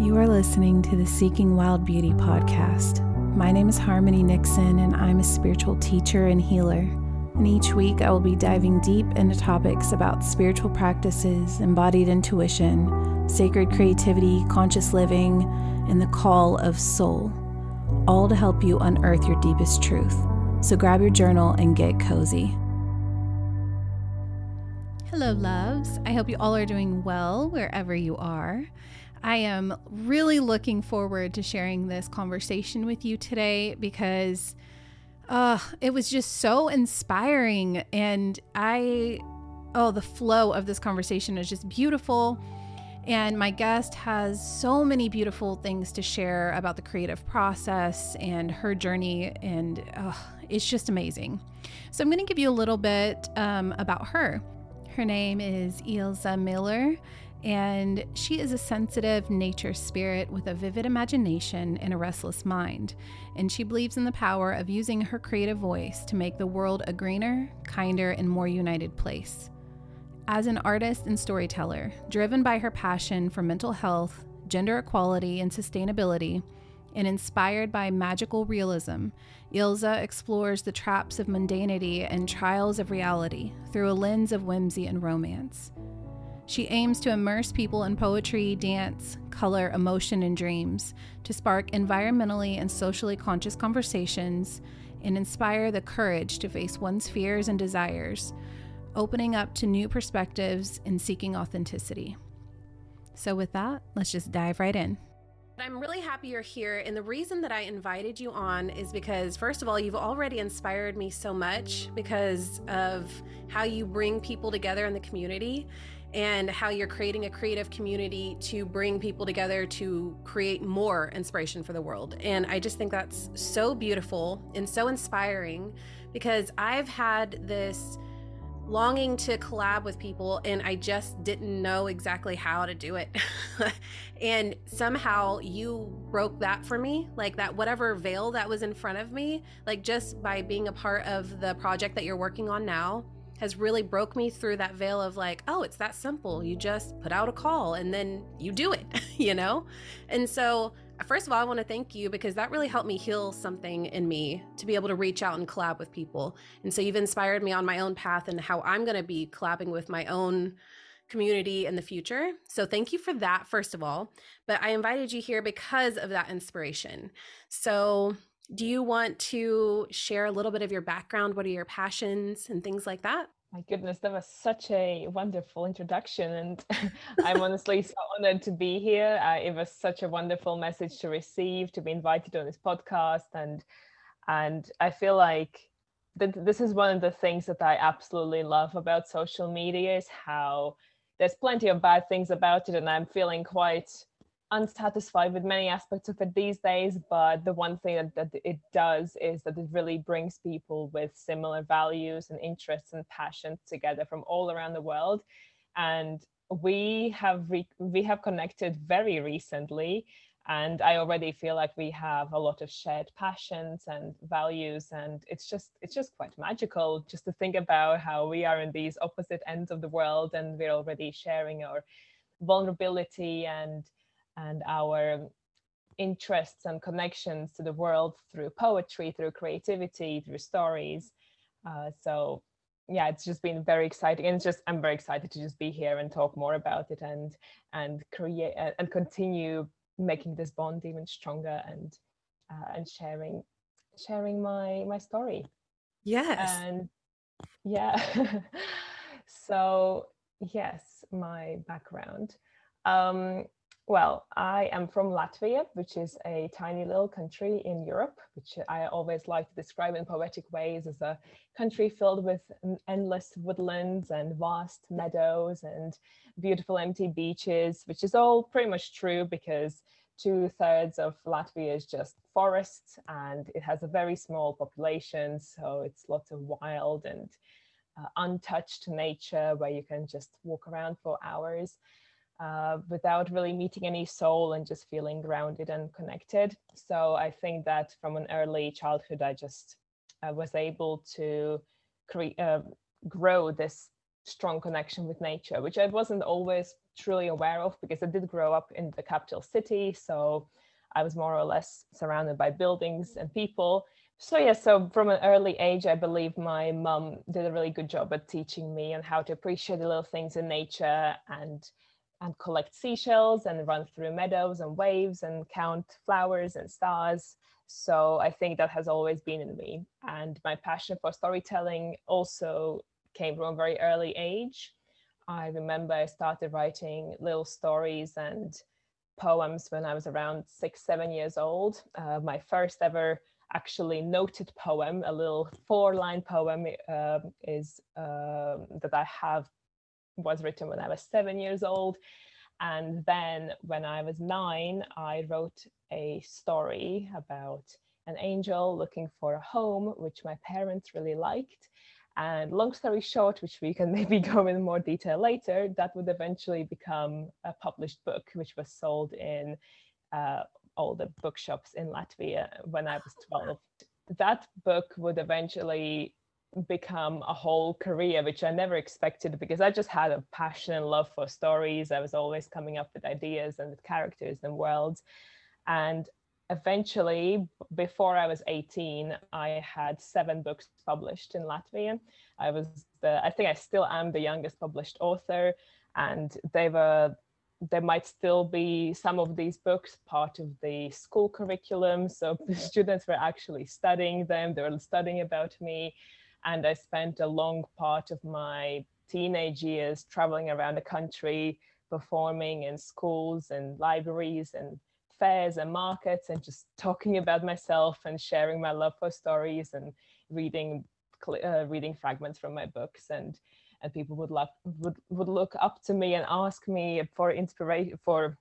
You are listening to the Seeking Wild Beauty podcast. My name is Harmony Nixon, and I'm a spiritual teacher and healer. And each week, I will be diving deep into topics about spiritual practices, embodied intuition, sacred creativity, conscious living, and the call of soul, all to help you unearth your deepest truth. So grab your journal and get cozy. Hello, loves. I hope you all are doing well wherever you are. I am really looking forward to sharing this conversation with you today because uh, it was just so inspiring. And I, oh, the flow of this conversation is just beautiful. And my guest has so many beautiful things to share about the creative process and her journey. And uh, it's just amazing. So, I'm going to give you a little bit um, about her. Her name is Ilze Millere, and she is a sensitive nature spirit with a vivid imagination and a restless mind. And she believes in the power of using her creative voice to make the world a greener, kinder, and more united place. As an artist and storyteller, driven by her passion for mental health, gender equality, and sustainability, and inspired by magical realism, Ilze explores the traps of mundanity and trials of reality through a lens of whimsy and romance. She aims to immerse people in poetry, dance, color, emotion, and dreams to spark environmentally and socially conscious conversations and inspire the courage to face one's fears and desires, opening up to new perspectives and seeking authenticity. So, with that, let's just dive right in. I'm really happy you're here. And the reason that I invited you on is because, first of all, you've already inspired me so much because of how you bring people together in the community and how you're creating a creative community to bring people together to create more inspiration for the world. And I just think that's so beautiful and so inspiring because I've had this longing to collab with people and I just didn't know exactly how to do it. and somehow you broke that for me, like that whatever veil that was in front of me, like just by being a part of the project that you're working on now has really broke me through that veil of like, oh, it's that simple. You just put out a call and then you do it, you know? And so, first of all, I want to thank you because that really helped me heal something in me to be able to reach out and collab with people. And so, you've inspired me on my own path and how I'm going to be collabing with my own community in the future. So, thank you for that, first of all. But I invited you here because of that inspiration. So, do you want to share a little bit of your background? What are your passions and things like that? My goodness, that was such a wonderful introduction. And I'm honestly so honored to be here. Uh, it was such a wonderful message to receive, to be invited on this podcast. And and I feel like that this is one of the things that I absolutely love about social media is how there's plenty of bad things about it. And I'm feeling quite unsatisfied with many aspects of it these days but the one thing that, that it does is that it really brings people with similar values and interests and passions together from all around the world. And we have re- we have connected very recently and i already feel like we have a lot of shared passions and values and it's just it's just quite magical just to think about how we are in these opposite ends of the world and we're already sharing our vulnerability and and our interests and connections to the world through poetry, through creativity, through stories. Uh, so yeah, it's just been very exciting, and just I'm very excited to just be here and talk more about it and and create and continue making this bond even stronger and uh, and sharing sharing my my story. Yes. And yeah. so yes, my background. Um, well, I am from Latvia, which is a tiny little country in Europe, which I always like to describe in poetic ways as a country filled with endless woodlands and vast meadows and beautiful empty beaches, which is all pretty much true because two thirds of Latvia is just forests and it has a very small population. So it's lots of wild and uh, untouched nature where you can just walk around for hours uh, without really meeting any soul and just feeling grounded and connected. So I think that from an early childhood, I just uh, was able to create, uh, grow this strong connection with nature, which I wasn't always truly aware of because I did grow up in the capital city. So I was more or less surrounded by buildings and people. So yeah, so from an early age, I believe my mum did a really good job at teaching me on how to appreciate the little things in nature and and collect seashells and run through meadows and waves and count flowers and stars. So I think that has always been in me. And my passion for storytelling also came from a very early age. I remember I started writing little stories and poems when I was around six, seven years old. Uh, my first ever actually noted poem, a little four line poem, uh, is uh, that I have was written when I was seven years old. And then when I was nine, I wrote a story about an angel looking for a home, which my parents really liked. And long story short, which we can maybe go in more detail later, that would eventually become a published book, which was sold in uh, all the bookshops in Latvia when I was 12. That book would eventually become a whole career, which I never expected because I just had a passion and love for stories. I was always coming up with ideas and with characters and worlds. And eventually, before I was 18, I had seven books published in Latvia. I was the, I think I still am the youngest published author, and they were there might still be some of these books part of the school curriculum. So the students were actually studying them, they were studying about me. And I spent a long part of my teenage years traveling around the country, performing in schools and libraries and fairs and markets and just talking about myself and sharing my love for stories and reading uh, reading fragments from my books. And and people would look would, would look up to me and ask me for inspiration for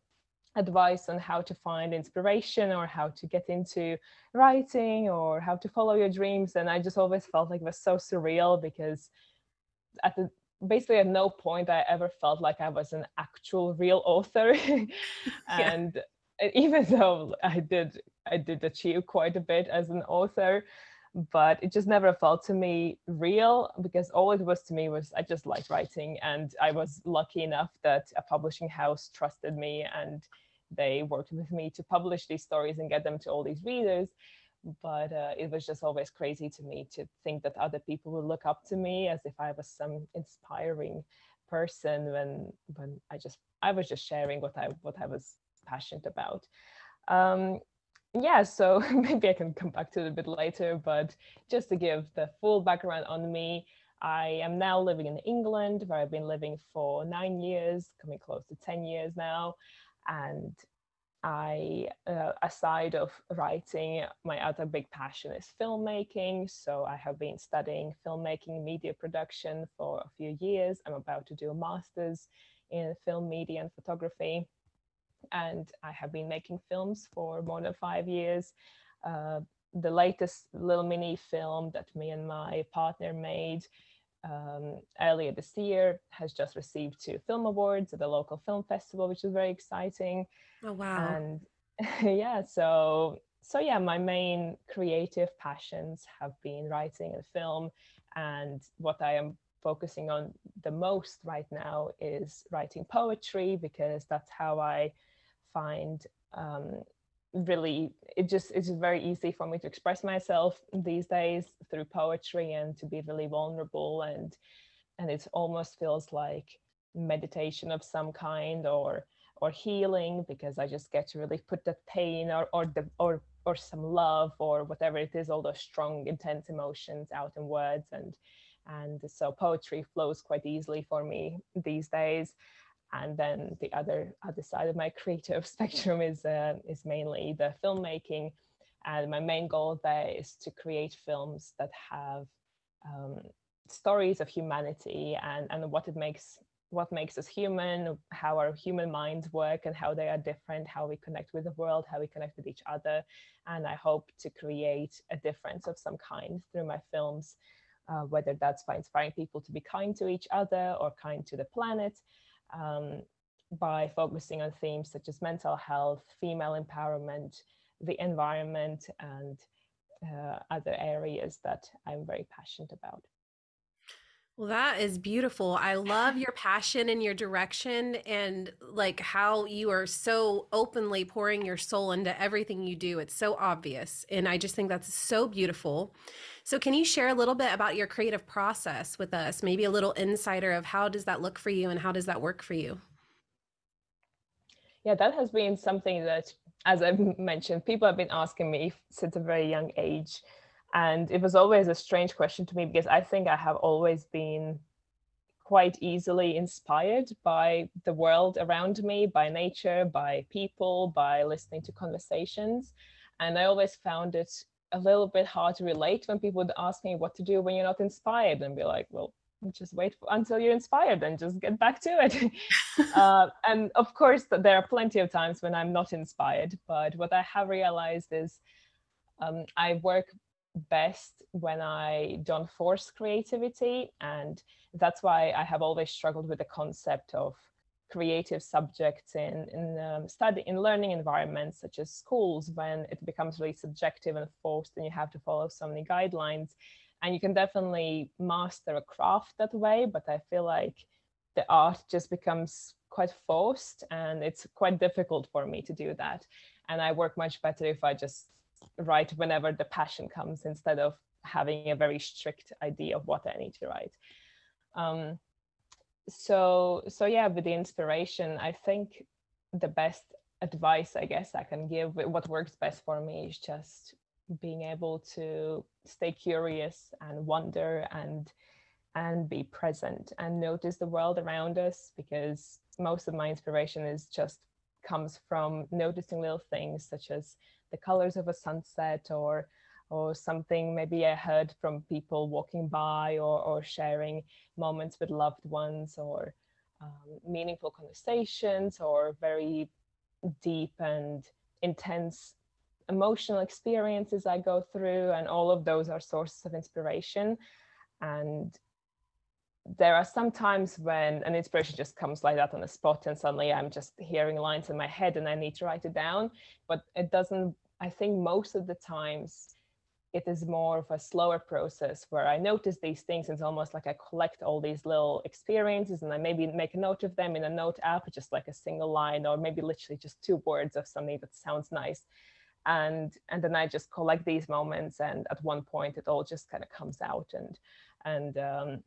advice on how to find inspiration or how to get into writing or how to follow your dreams and i just always felt like it was so surreal because at the basically at no point i ever felt like i was an actual real author and yeah. even though i did i did achieve quite a bit as an author but it just never felt to me real because all it was to me was I just liked writing and I was lucky enough that a publishing house trusted me and they worked with me to publish these stories and get them to all these readers but uh, it was just always crazy to me to think that other people would look up to me as if I was some inspiring person when when I just I was just sharing what I what I was passionate about. Um, yeah, so maybe I can come back to it a bit later, but just to give the full background on me, I am now living in England, where I've been living for nine years, coming close to 10 years now. And I, uh, aside of writing, my other big passion is filmmaking. So I have been studying filmmaking, media production for a few years. I'm about to do a master's in film media and photography and I have been making films for more than five years. Uh, the latest little mini film that me and my partner made um, earlier this year has just received two film awards at the local film festival, which is very exciting. Oh wow! And yeah, so so yeah, my main creative passions have been writing and film, and what I am focusing on the most right now is writing poetry because that's how I find um, really it just it's very easy for me to express myself these days through poetry and to be really vulnerable and and it almost feels like meditation of some kind or or healing because I just get to really put that pain or or the or or some love or whatever it is all those strong intense emotions out in words and and so poetry flows quite easily for me these days and then the other other side of my creative spectrum is uh, is mainly the filmmaking. And my main goal there is to create films that have um, stories of humanity and and what it makes what makes us human how our human minds work and how they are different how we connect with the world how we connect with each other. And i hope to create a difference of some kind through my films uh, whether that's by inspiring people to be kind to each other or kind to the planet um, by focusing on themes such as mental health, female empowerment, the environment, and uh, other areas that I'm very passionate about. Well, that is beautiful. I love your passion and your direction and like how you are so openly pouring your soul into everything you do. It's so obvious. And I just think that's so beautiful. So, can you share a little bit about your creative process with us? Maybe a little insider of how does that look for you and how does that work for you? Yeah, that has been something that, as I've mentioned, people have been asking me since a very young age and it was always a strange question to me because I think I have always been quite easily inspired by the world around me, by nature, by people, by listening to conversations. And I always found it a little bit hard to relate when people would ask me what to do when you're not inspired and be like, well, just wait until you're inspired and just get back to it. uh, and of course, there are plenty of times when I'm not inspired. But what I have realized is um, I work best when I don't force creativity. And that's why I have always struggled with the concept of creative subjects in, in um, study in learning environments such as schools when it becomes really subjective and forced and you have to follow so many guidelines and you can definitely master a craft that way but i feel like the art just becomes quite forced and it's quite difficult for me to do that and i work much better if i just write whenever the passion comes instead of having a very strict idea of what I need to write. Um, so so yeah, with the inspiration, I think the best advice I guess I can give, what works best for me is just being able to stay curious and wonder and and be present and notice the world around us because most of my inspiration is just comes from noticing little things such as the colors of a sunset or or something maybe I heard from people walking by or, or sharing moments with loved ones or um, meaningful conversations or very deep and intense emotional experiences I go through. And all of those are sources of inspiration. And there are some times when an inspiration just comes like that on the spot and suddenly I'm just hearing lines in my head and I need to write it down. But it doesn't, I think most of the times it is more of a slower process where I notice these things. And It's almost like I collect all these little experiences and I maybe make a note of them in a note app, just like a single line or maybe literally just two words of something that sounds nice. And and then I just collect these moments and at one point it all just kind of comes out and and um,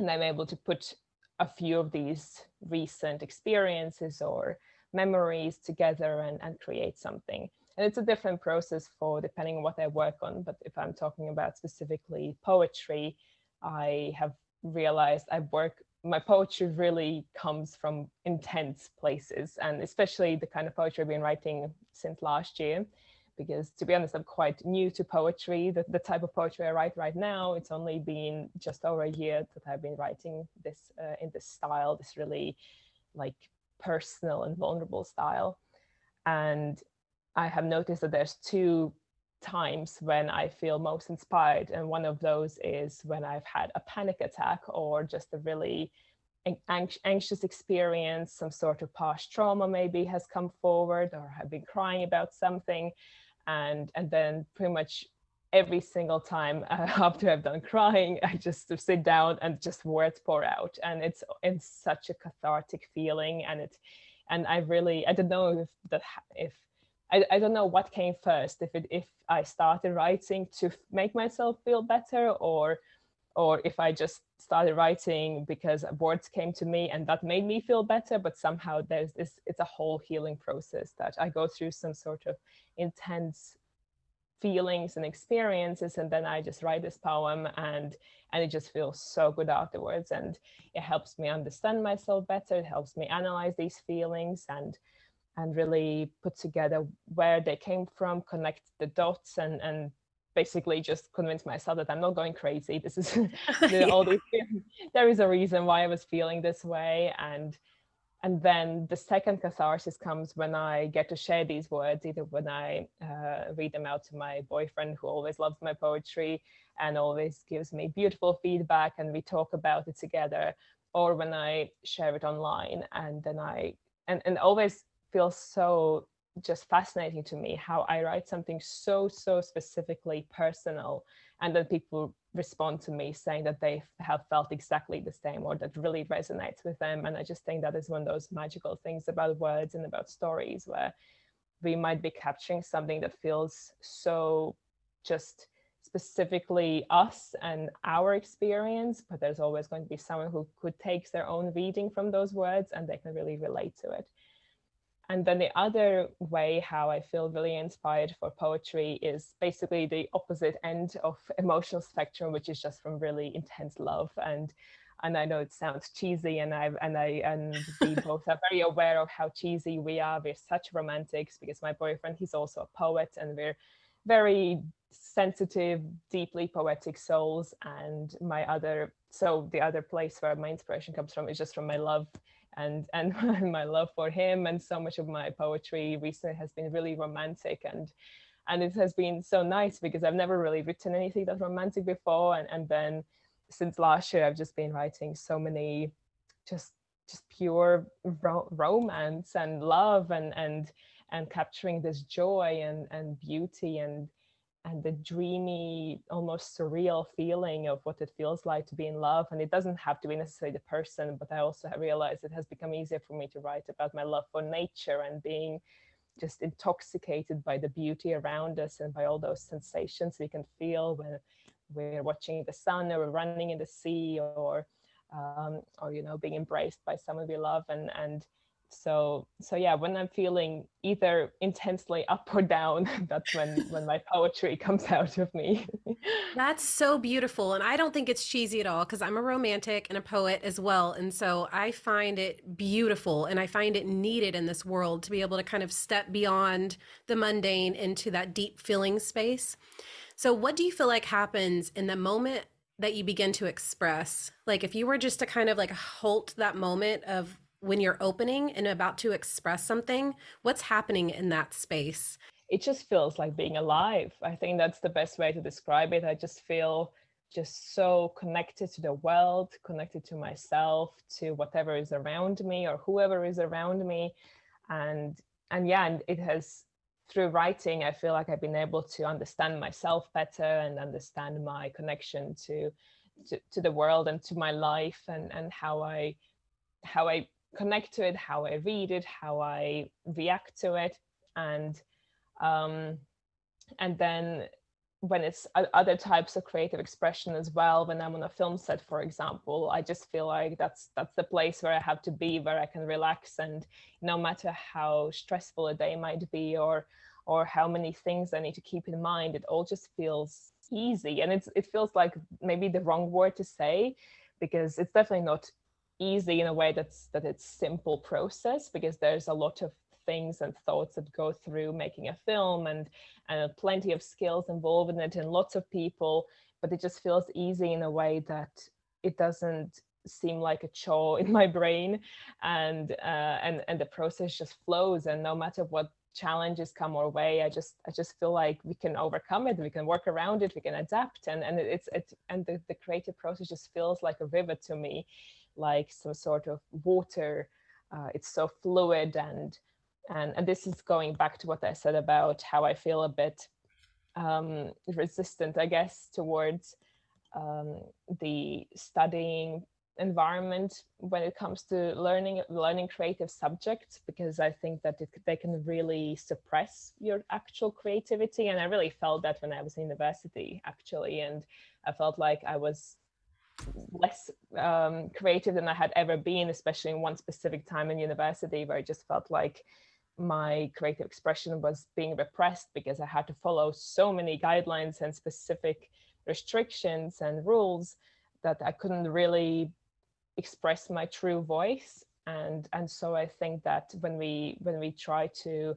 and I'm able to put a few of these recent experiences or memories together and, and create something. And it's a different process for depending on what I work on. But if I'm talking about specifically poetry, I have realized I work my poetry really comes from intense places and especially the kind of poetry I've been writing since last year because to be honest, I'm quite new to poetry. The, the type of poetry I write right now, it's only been just over a year that I've been writing this uh, in this style, this really like personal and vulnerable style. And I have noticed that there's two times when I feel most inspired. And one of those is when I've had a panic attack or just a really anxious experience, some sort of past trauma maybe has come forward, or have been crying about something and and then pretty much every single time uh, after I've done crying, I just sit down and just words pour out, and it's it's such a cathartic feeling, and it, and I really I don't know if that if I, I don't know what came first, if it if I started writing to make myself feel better, or or if I just started writing because words came to me and that made me feel better but somehow there's this it's a whole healing process that i go through some sort of intense feelings and experiences and then i just write this poem and and it just feels so good afterwards. And it helps me understand myself better it helps me analyze these feelings and and really put together where they came from connect the dots and and basically just convince myself that I'm not going crazy. This is all these there is a reason why I was feeling this way. And and then the second catharsis comes when I get to share these words, either when I uh, read them out to my boyfriend, who always loves my poetry and always gives me beautiful feedback, and we talk about it together, or when I share it online, and then I and and always feel so just fascinating to me how I write something so, so specifically personal, and then people respond to me saying that they have felt exactly the same or that really resonates with them. And I just think that is one of those magical things about words and about stories where we might be capturing something that feels so just specifically us and our experience, but there's always going to be someone who could take their own reading from those words and they can really relate to it. And then the other way how I feel really inspired for poetry is basically the opposite end of emotional spectrum, which is just from really intense love. And and I know it sounds cheesy, and I and I and we both are very aware of how cheesy we are. We're such romantics because my boyfriend he's also a poet, and we're very sensitive, deeply poetic souls. And my other so the other place where my inspiration comes from is just from my love and and my love for him and so much of my poetry recently has been really romantic and and it has been so nice because I've never really written anything that's romantic before. And and then since last year I've just been writing so many just just pure ro- romance and love and and and capturing this joy and and beauty and and the dreamy, almost surreal feeling of what it feels like to be in love. And it doesn't have to be necessarily the person, but I also realized it has become easier for me to write about my love for nature and being just intoxicated by the beauty around us and by all those sensations we can feel when we're watching the sun or we're running in the sea or um, or you know being embraced by someone we love and and so so yeah when i'm feeling either intensely up or down that's when when my poetry comes out of me. That's so beautiful and i don't think it's cheesy at all because i'm a romantic and a poet as well and so i find it beautiful and i find it needed in this world to be able to kind of step beyond the mundane into that deep feeling space. So what do you feel like happens in the moment that you begin to express? Like if you were just to kind of like halt that moment of when you're opening and about to express something, what's happening in that space? It just feels like being alive. I think that's the best way to describe it. I just feel just so connected to the world, connected to myself, to whatever is around me or whoever is around me. And and yeah, and it has through writing, I feel like I've been able to understand myself better and understand my connection to to, to the world and to my life and, and how I how I connect to it, how I read it, how I react to it, and um, and then when it's other types of creative expression as well when i'm on a film set for example i just feel like that's that's the place where i have to be where i can relax and no matter how stressful a day might be or or how many things i need to keep in mind it all just feels easy. And it's it feels like maybe the wrong word to say because it's definitely not easy in a way that's that it's simple process because there's a lot of things and thoughts that go through making a film and and plenty of skills involved in it and lots of people but it just feels easy in a way that it doesn't seem like a chore in my brain. And uh, and and the process just flows and no matter what challenges come our way i just i just feel like we can overcome it we can work around it we can adapt. And and it's it and the, the creative process just feels like a river to me like some sort of water. Uh, it's so fluid and and and this is going back to what I said about how I feel a bit um, resistant, I guess, towards um, the studying environment when it comes to learning learning creative subjects because I think that it, they can really suppress your actual creativity and I really felt that when I was in university actually and I felt like I was less um, creative than I had ever been, especially in one specific time in university where I just felt like my creative expression was being repressed because I had to follow so many guidelines and specific restrictions and rules that I couldn't really express my true voice. And and so I think that when we when we try to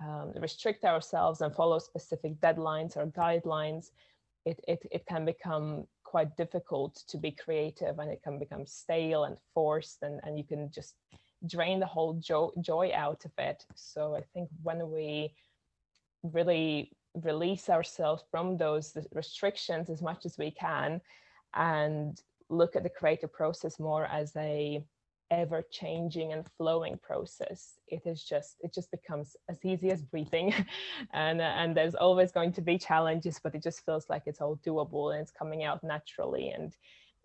um, restrict ourselves and follow specific deadlines or guidelines, it, it, it can become quite difficult to be creative and it can become stale and forced and, and you can just drain the whole jo- joy out of it. So i think when we really release ourselves from those restrictions as much as we can and look at the creative process more as a ever changing and flowing process it is just it just becomes as easy as breathing. And and there's always going to be challenges but it just feels like it's all doable and it's coming out naturally. And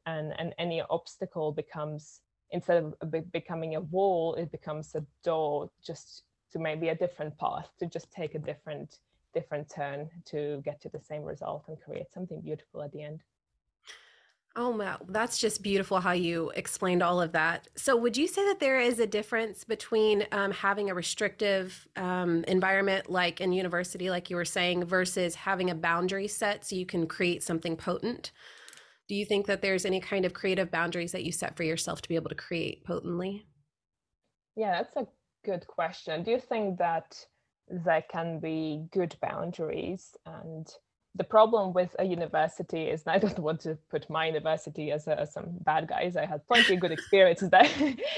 and and any obstacle becomes instead of becoming a wall it becomes a door just to maybe a different path to just take a different different turn to get to the same result and create something beautiful at the end Oh, wow. That's just beautiful how you explained all of that. So, would you say that there is a difference between um, having a restrictive um, environment, like in university, like you were saying, versus having a boundary set so you can create something potent? Do you think that there's any kind of creative boundaries that you set for yourself to be able to create potently? Yeah, that's a good question. Do you think that there can be good boundaries and the problem with a university is I don't want to put my university as, a, as some bad guys. I had plenty of good experiences there.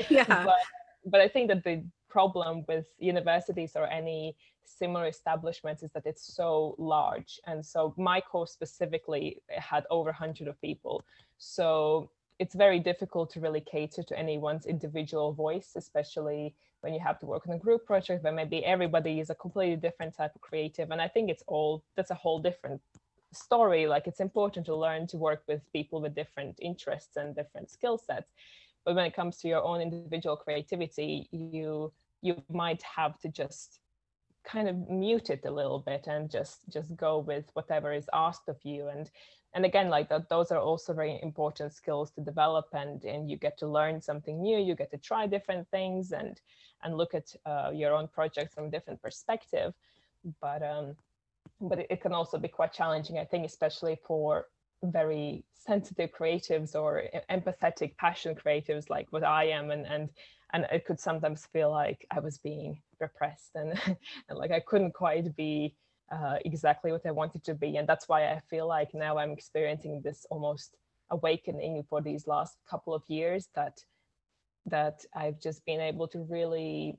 yeah. but, but I think that the problem with universities or any similar establishments is that it's so large. And so my course specifically had over 100 of people. So it's very difficult to really cater to anyone's individual voice, especially when you have to work on a group project where maybe everybody is a completely different type of creative. And I think it's all that's a whole different story. Like it's important to learn to work with people with different interests and different skill sets. But when it comes to your own individual creativity, you you might have to just kind of mute it a little bit and just just go with whatever is asked of you and and again like that those are also very important skills to develop and and you get to learn something new you get to try different things and and look at uh, your own project from different perspective. But um but it, it can also be quite challenging i think especially for very sensitive creatives or empathetic passion creatives like what i am and and and it could sometimes feel like i was being repressed and, and like i couldn't quite be uh, exactly what I wanted to be. And that's why I feel like now I'm experiencing this almost awakening for these last couple of years that that I've just been able to really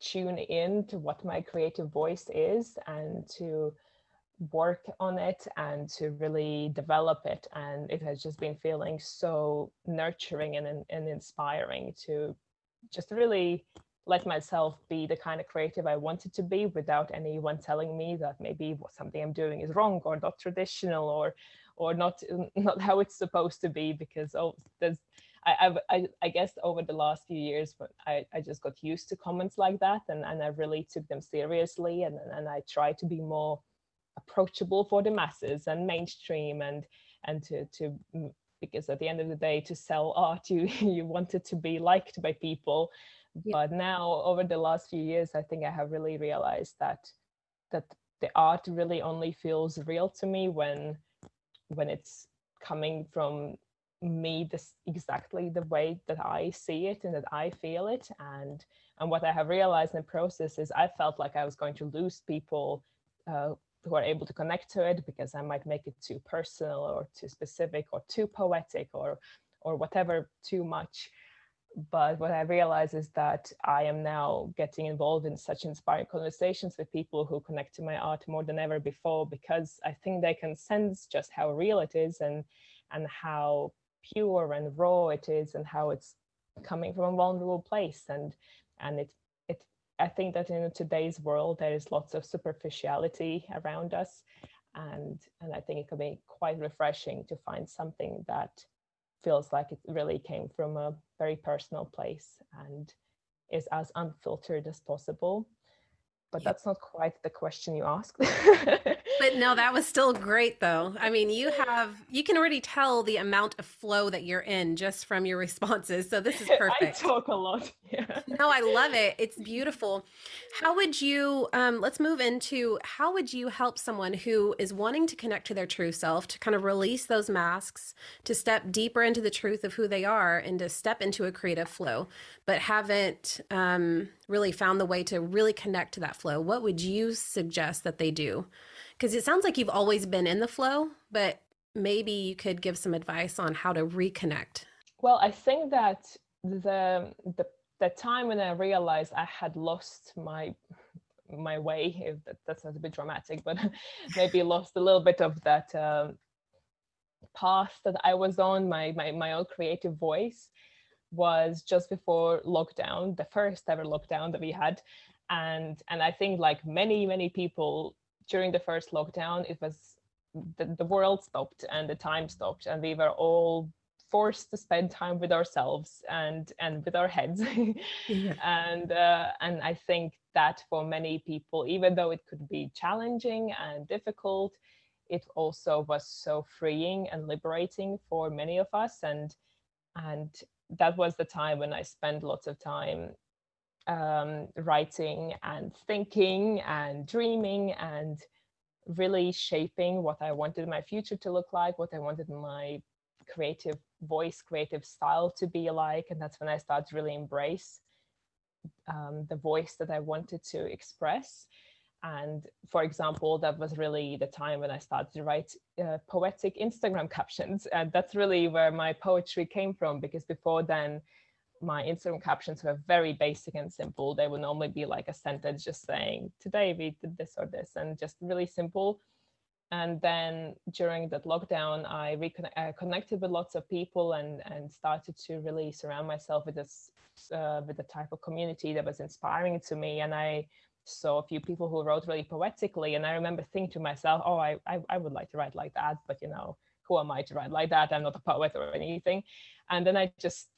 tune in to what my creative voice is and to work on it and to really develop it and it has just been feeling so nurturing and, and inspiring to just really let myself be the kind of creative I wanted to be without anyone telling me that maybe something I'm doing is wrong or not traditional or or not not how it's supposed to be because oh there's I, I, I guess over the last few years, I, I just got used to comments like that and, and I really took them seriously and, and I try to be more approachable for the masses and mainstream and and to to mm, because at the end of the day to sell art you you want it to be liked by people yeah. but now over the last few years i think i have really realized that that the art really only feels real to me when when it's coming from me this exactly the way that i see it and that i feel it and and what i have realized in the process is i felt like i was going to lose people uh, who are able to connect to it because i might make it too personal or too specific or too poetic or or whatever too much but what I realize is that I am now getting involved in such inspiring conversations with people who connect to my art more than ever before because I think they can sense just how real it is and and how pure and raw it is and how it's coming from a vulnerable place. And and it it I think that in today's world there is lots of superficiality around us. And and I think it can be quite refreshing to find something that feels like it really came from a very personal place and is as unfiltered as possible. But that's not quite the question you asked but no that was still great though. I mean you have you can already tell the amount of flow that you're in just from your responses so this is perfect. i talk a lot yeah. no i love it. It's beautiful. How would you um, let's move into how would you help someone who is wanting to connect to their true self to kind of release those masks to step deeper into the truth of who they are and to step into a creative flow but haven't um, really found the way to really connect to that flow, what would you suggest that they do? Because it sounds like you've always been in the flow, but maybe you could give some advice on how to reconnect. Well, I think that the the the time when I realized I had lost my my way, if that, that sounds a bit dramatic, but maybe lost a little bit of that um, path that I was on, my my my own creative voice was just before lockdown, the first ever lockdown that we had. And and I think like many, many people during the first lockdown, it was the, the world stopped and the time stopped and we were all forced to spend time with ourselves and and with our heads yeah. and uh, and i think that for many people even though it could be challenging and difficult it also was so freeing and liberating for many of us and and that was the time when i spent lots of time um, writing and thinking and dreaming and really shaping what i wanted my future to look like what i wanted my creative voice creative style to be like. And that's when i started to really embrace um, the voice that i wanted to express. And for example that was really the time when i started to write uh, poetic instagram captions. And that's really where my poetry came from because before then my instagram captions were very basic and simple. They would normally be like a sentence just saying today we did this or this and just really simple. And then during that lockdown i reconnected uh, with lots of people and and started to really surround myself with this uh, with the type of community that was inspiring to me. And i saw a few people who wrote really poetically and i remember thinking to myself oh I, I i would like to write like that but you know who am i to write like that? I'm not a poet or anything. And then i just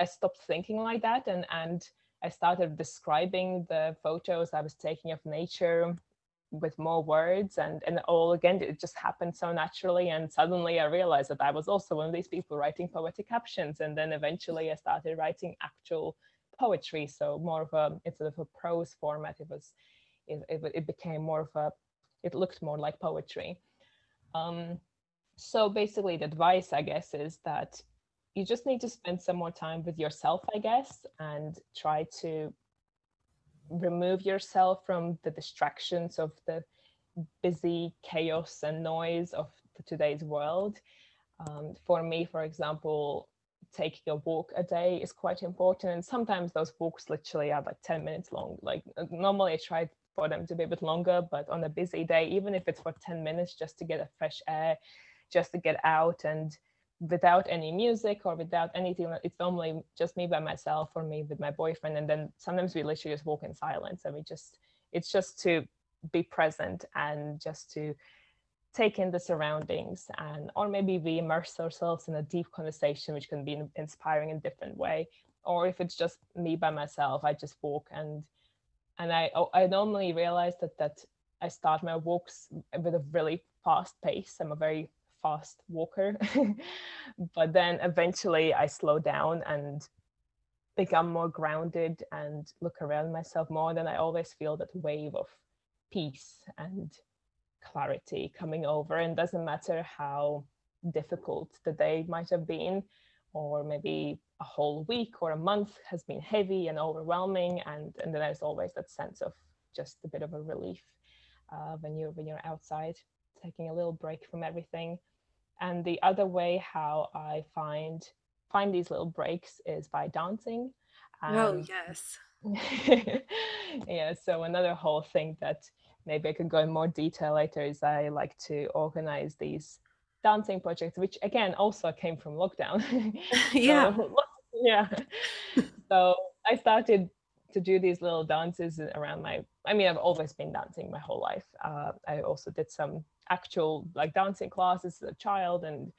i stopped thinking like that and and i started describing the photos i was taking of nature with more words and and all again it just happened so naturally and suddenly i realized that i was also one of these people writing poetic captions and then eventually i started writing actual poetry. So more of a instead of a prose format it was it, it, it became more of a it looked more like poetry. Um, so basically the advice i guess is that you just need to spend some more time with yourself i guess and try to remove yourself from the distractions of the busy chaos and noise of today's world. Um, for me, for example, taking a walk a day is quite important. And sometimes those walks literally are like 10 minutes long. Like normally I try for them to be a bit longer, but on a busy day, even if it's for 10 minutes just to get a fresh air, just to get out and without any music or without anything it's normally just me by myself or me with my boyfriend and then sometimes we literally just walk in silence and we just it's just to be present and just to take in the surroundings and or maybe we immerse ourselves in a deep conversation which can be inspiring in a different way or if it's just me by myself i just walk and and i oh, i normally realize that that i start my walks with a really fast pace i'm a very fast walker. but then eventually I slow down and become more grounded and look around myself more. Then I always feel that wave of peace and clarity coming over. And doesn't matter how difficult the day might have been, or maybe a whole week or a month has been heavy and overwhelming. And, and then there's always that sense of just a bit of a relief uh, when you're when you're outside taking a little break from everything and the other way how i find find these little breaks is by dancing. Oh yes. Yeah so another whole thing that maybe i could go in more detail later is i like to organize these dancing projects which again also came from lockdown. Yeah. so, yeah. So i started to do these little dances around my i mean i've always been dancing my whole life. Uh, i also did some actual like dancing classes as a child and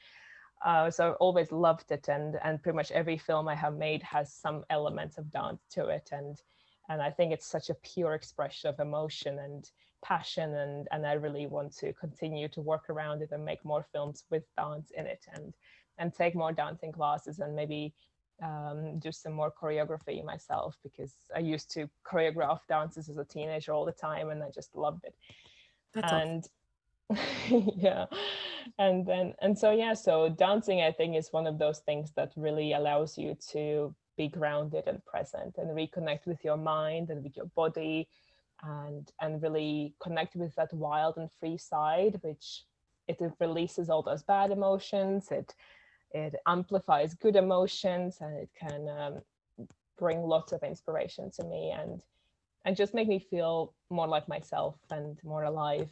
uh, so I always loved it and and pretty much every film I have made has some elements of dance to it and and I think it's such a pure expression of emotion and passion and and I really want to continue to work around it and make more films with dance in it and and take more dancing classes and maybe um, do some more choreography myself because I used to choreograph dances as a teenager all the time and I just loved it. That's and awesome yeah. And then and so yeah so dancing i think is one of those things that really allows you to be grounded and present and reconnect with your mind and with your body and and really connect with that wild and free side which it releases all those bad emotions it it amplifies good emotions and it can um, bring lots of inspiration to me and and just make me feel more like myself and more alive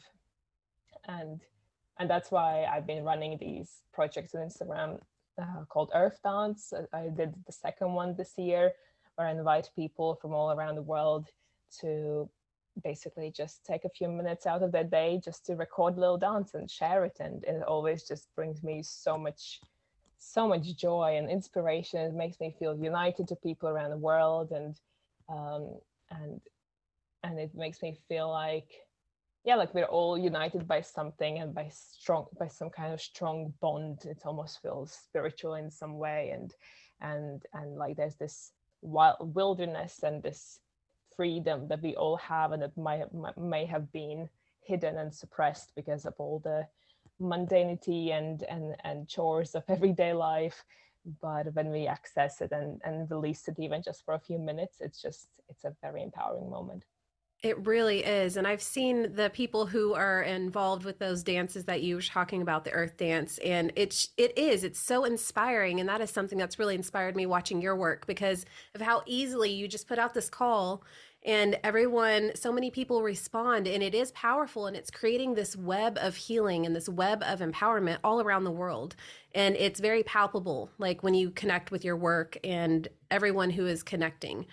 and and that's why I've been running these projects on Instagram uh, called Earth Dance. I did the second one this year, where I invite people from all around the world to basically just take a few minutes out of their day just to record a little dance and share it. And it always just brings me so much so much joy and inspiration. It makes me feel united to people around the world. And um, and and it makes me feel like yeah like we're all united by something and by strong by some kind of strong bond. It almost feels spiritual in some way and and and like there's this wild wilderness and this freedom that we all have and that might may have been hidden and suppressed because of all the mundanity and and and chores of everyday life. But when we access it and and release it even just for a few minutes it's just it's a very empowering moment it really is. And I've seen the people who are involved with those dances that you were talking about, the earth dance. And it's it is, it's so inspiring. And that is something that's really inspired me watching your work because of how easily you just put out this call and everyone so many people respond and it is powerful and it's creating this web of healing and this web of empowerment all around the world and it's very palpable like when you connect with your work and everyone who is connecting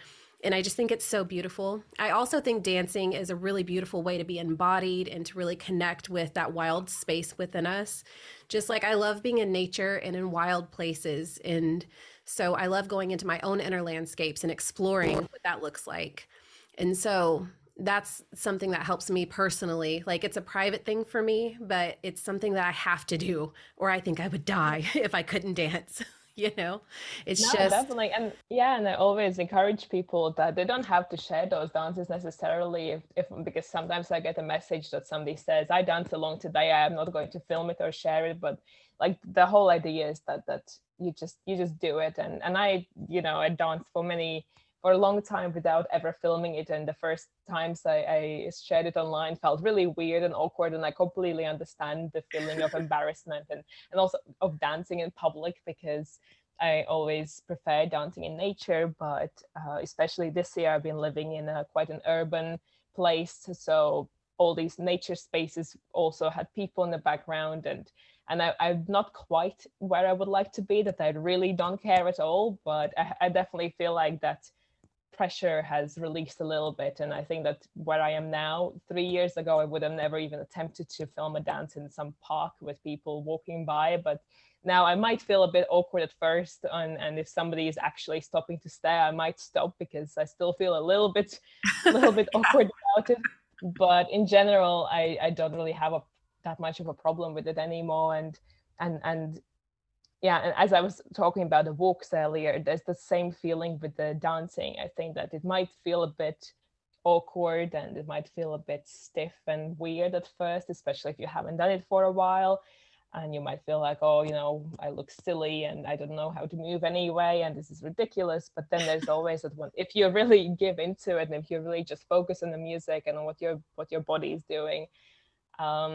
and I just think it's so beautiful. I also think dancing is a really beautiful way to be embodied and to really connect with that wild space within us. Just like I love being in nature and in wild places. And so I love going into my own inner landscapes and exploring what that looks like. And so that's something that helps me personally. Like it's a private thing for me, but it's something that I have to do, or I think I would die if I couldn't dance. you know? It's no, just definitely and yeah and i always encourage people that they don't have to share those dances necessarily if, if because sometimes i get a message that somebody says i dance along today i'm not going to film it or share it but like the whole idea is that that you just you just do it and and i you know i danced for many for a long time without ever filming it. And the first times I, I, shared it online felt really weird and awkward. And I completely understand the feeling of embarrassment and, and also of dancing in public because I always prefer dancing in nature. But uh, especially this year, I've been living in a quite an urban place. So all these nature spaces also had people in the background and and I, am not quite where I would like to be that I really don't care at all but I, I definitely feel like that pressure has released a little bit. And I think that where I am now, three years ago, I would have never even attempted to film a dance in some park with people walking by. But now I might feel a bit awkward at first. And, and if somebody is actually stopping to stare, I might stop because I still feel a little bit, a little bit awkward about it. But in general, I, I don't really have a, that much of a problem with it anymore. And, and, and yeah and as i was talking about the walks earlier there's the same feeling with the dancing. I think that it might feel a bit awkward and it might feel a bit stiff and weird at first especially if you haven't done it for a while. And you might feel like oh you know i look silly and i don't know how to move anyway and this is ridiculous. But then there's always that one if you really give into it and if you really just focus on the music and on what your what your body is doing um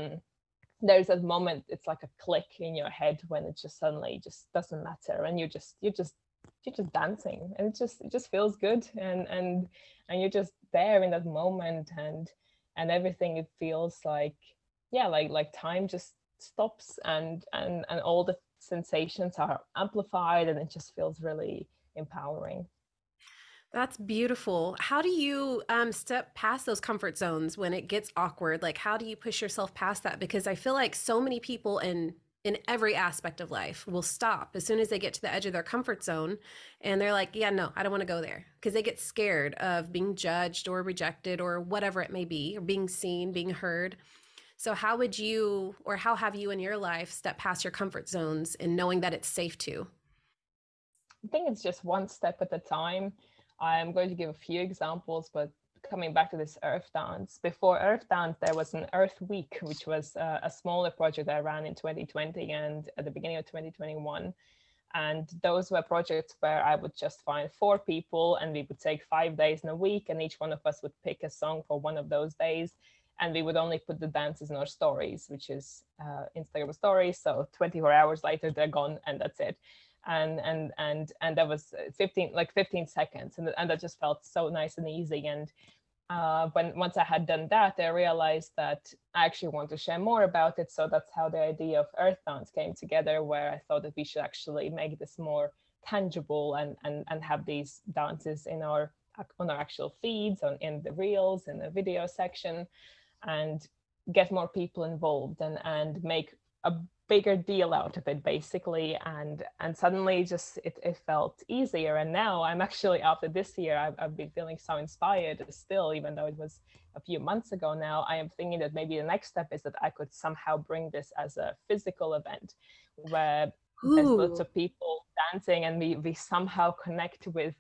there's a moment it's like a click in your head when it just suddenly just doesn't matter and you're just you're just you're just dancing and it just it just feels good and and and you're just there in that moment and and everything it feels like yeah like like time just stops and and and all the sensations are amplified and it just feels really empowering that's beautiful. How do you um, step past those comfort zones when it gets awkward? Like, how do you push yourself past that? Because I feel like so many people in in every aspect of life will stop as soon as they get to the edge of their comfort zone, and they're like, "Yeah, no, I don't want to go there," because they get scared of being judged or rejected or whatever it may be, or being seen, being heard. So, how would you, or how have you in your life, step past your comfort zones and knowing that it's safe to? I think it's just one step at a time I'm going to give a few examples, but coming back to this Earth Dance, before Earth Dance, there was an Earth Week, which was uh, a smaller project I ran in 2020 and at the beginning of 2021. And those were projects where I would just find four people and we would take five days in a week, and each one of us would pick a song for one of those days. And we would only put the dances in our stories, which is uh, Instagram stories. So 24 hours later, they're gone, and that's it and and and and that was 15 like 15 seconds and, and that just felt so nice and easy and uh, when once I had done that, I realized that I actually want to share more about it. So that's how the idea of Earth Dance came together, where I thought that we should actually make this more tangible and and and have these dances in our on our actual feeds, on in the reels, in the video section, and get more people involved and and make a bigger deal out of it basically. And and suddenly just it, it felt easier. And now i'm actually after this year I've, I've been feeling so inspired still even though it was a few months ago now. I am thinking that maybe the next step is that i could somehow bring this as a physical event where Ooh. there's lots of people dancing and we we somehow connect with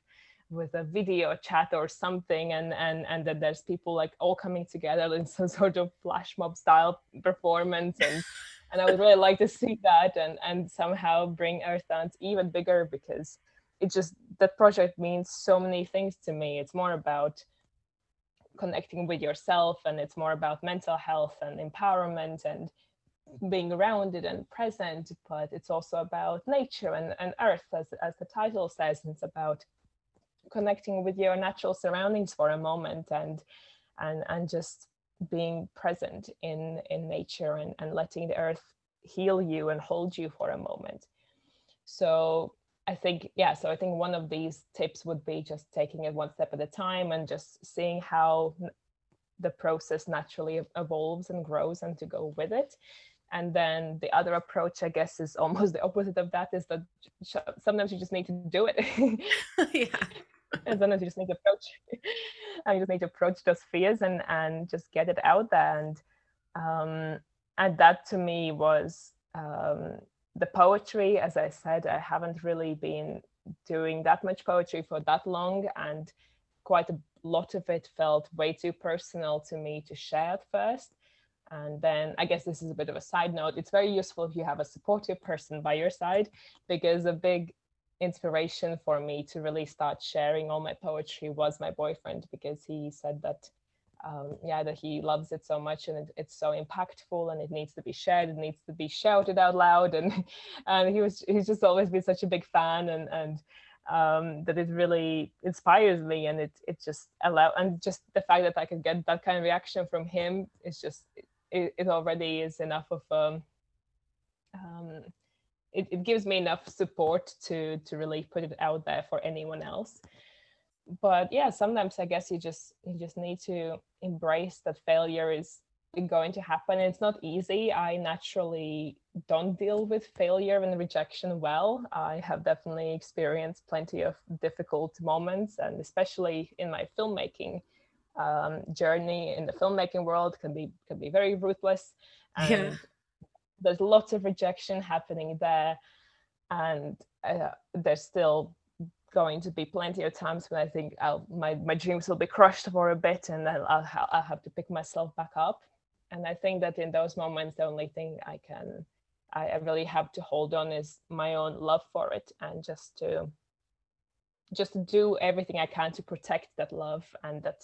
with a video chat or something. And and and that there's people like all coming together in some sort of flash mob style performance and and I would really like to see that and and somehow bring Earth Dance even bigger because it just that project means so many things to me. It's more about connecting with yourself and it's more about mental health and empowerment and being around it and present but it's also about nature and, and earth as, as the title says it's about connecting with your natural surroundings for a moment and and and just being present in in nature and, and letting the earth heal you and hold you for a moment. So i think yeah so i think one of these tips would be just taking it one step at a time and just seeing how the process naturally evolves and grows and to go with it. And then the other approach i guess is almost the opposite of that is that sometimes you just need to do it. Yeah and sometimes you just need to approach and you just need to approach those fears and and just get it out there. And um and that to me was um the poetry. As i said i haven't really been doing that much poetry for that long. And quite a lot of it felt way too personal to me to share at first. And then I guess this is a bit of a side note. It's very useful if you have a supportive person by your side because a big inspiration for me to really start sharing all my poetry was my boyfriend because he said that um, yeah that he loves it so much and it, it's so impactful and it needs to be shared it needs to be shouted out loud. And and he was he's just always been such a big fan and and um, that it really inspires me and it it just allow and just the fact that I could get that kind of reaction from him is just it, it already is enough of um, um, it, it gives me enough support to to really put it out there for anyone else. But yeah sometimes i guess you just you just need to embrace that failure is going to happen. It's not easy. I naturally don't deal with failure and rejection well. I have definitely experienced plenty of difficult moments and especially in my filmmaking um, journey in the filmmaking world can be can be very ruthless. And yeah there's lots of rejection happening there and uh, there's still going to be plenty of times when I think I'll, my my dreams will be crushed for a bit, and then I'll I'll have to pick myself back up. And I think that in those moments, the only thing I can I, I really have to hold on is my own love for it, and just to just to do everything I can to protect that love and that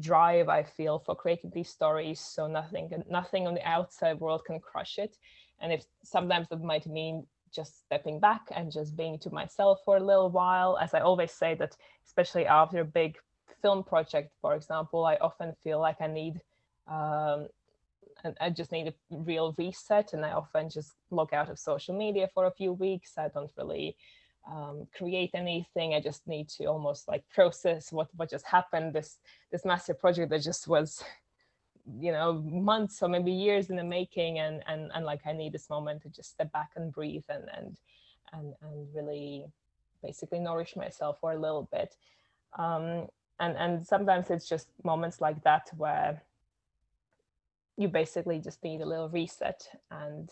drive I feel for creating these stories so nothing nothing on the outside world can crush it. And if sometimes that might mean just stepping back and just being to myself for a little while. As I always say that especially after a big film project for example I often feel like I need um, and I just need a real reset and I often just log out of social media for a few weeks. I don't really um, create anything. I just need to almost like process what what just happened. This this massive project that just was, you know, months or maybe years in the making, and and and like I need this moment to just step back and breathe and and and and really basically nourish myself for a little bit. Um, and and sometimes it's just moments like that where you basically just need a little reset and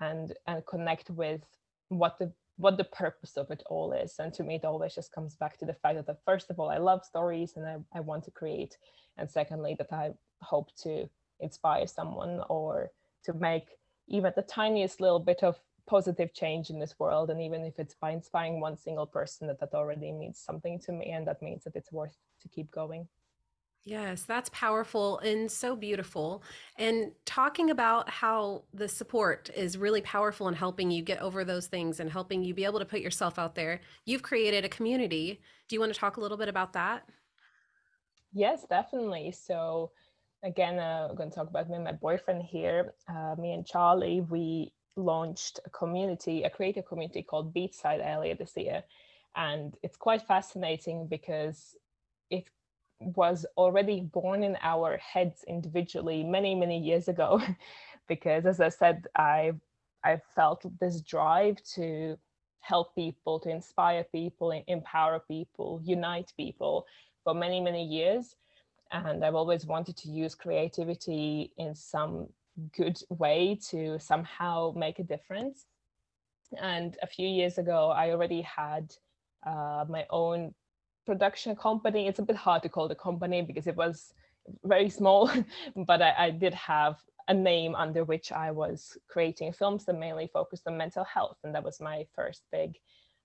and and connect with what the what the purpose of it all is. And to me, it always just comes back to the fact that, first of all, I love stories and I, I want to create. And secondly, that I hope to inspire someone or to make even the tiniest little bit of positive change in this world. And even if it's by inspiring one single person, that that already means something to me. And that means that it's worth to keep going. Yes, that's powerful and so beautiful. And talking about how the support is really powerful in helping you get over those things and helping you be able to put yourself out there. You've created a community. Do you want to talk a little bit about that? Yes, definitely. So again, uh, I'm going to talk about me and my boyfriend here. Uh, me and Charlie, we launched a community, a creative community called Beatside earlier this year. And it's quite fascinating because it was already born in our heads individually many, many years ago. because as I said, I I felt this drive to help people, to inspire people, empower people, unite people for many, many years. And I've always wanted to use creativity in some good way to somehow make a difference. And a few years ago, I already had uh, my own production company. It's a bit hard to call the company because it was very small, but I, I did have a name under which I was creating films that mainly focused on mental health, and that was my first big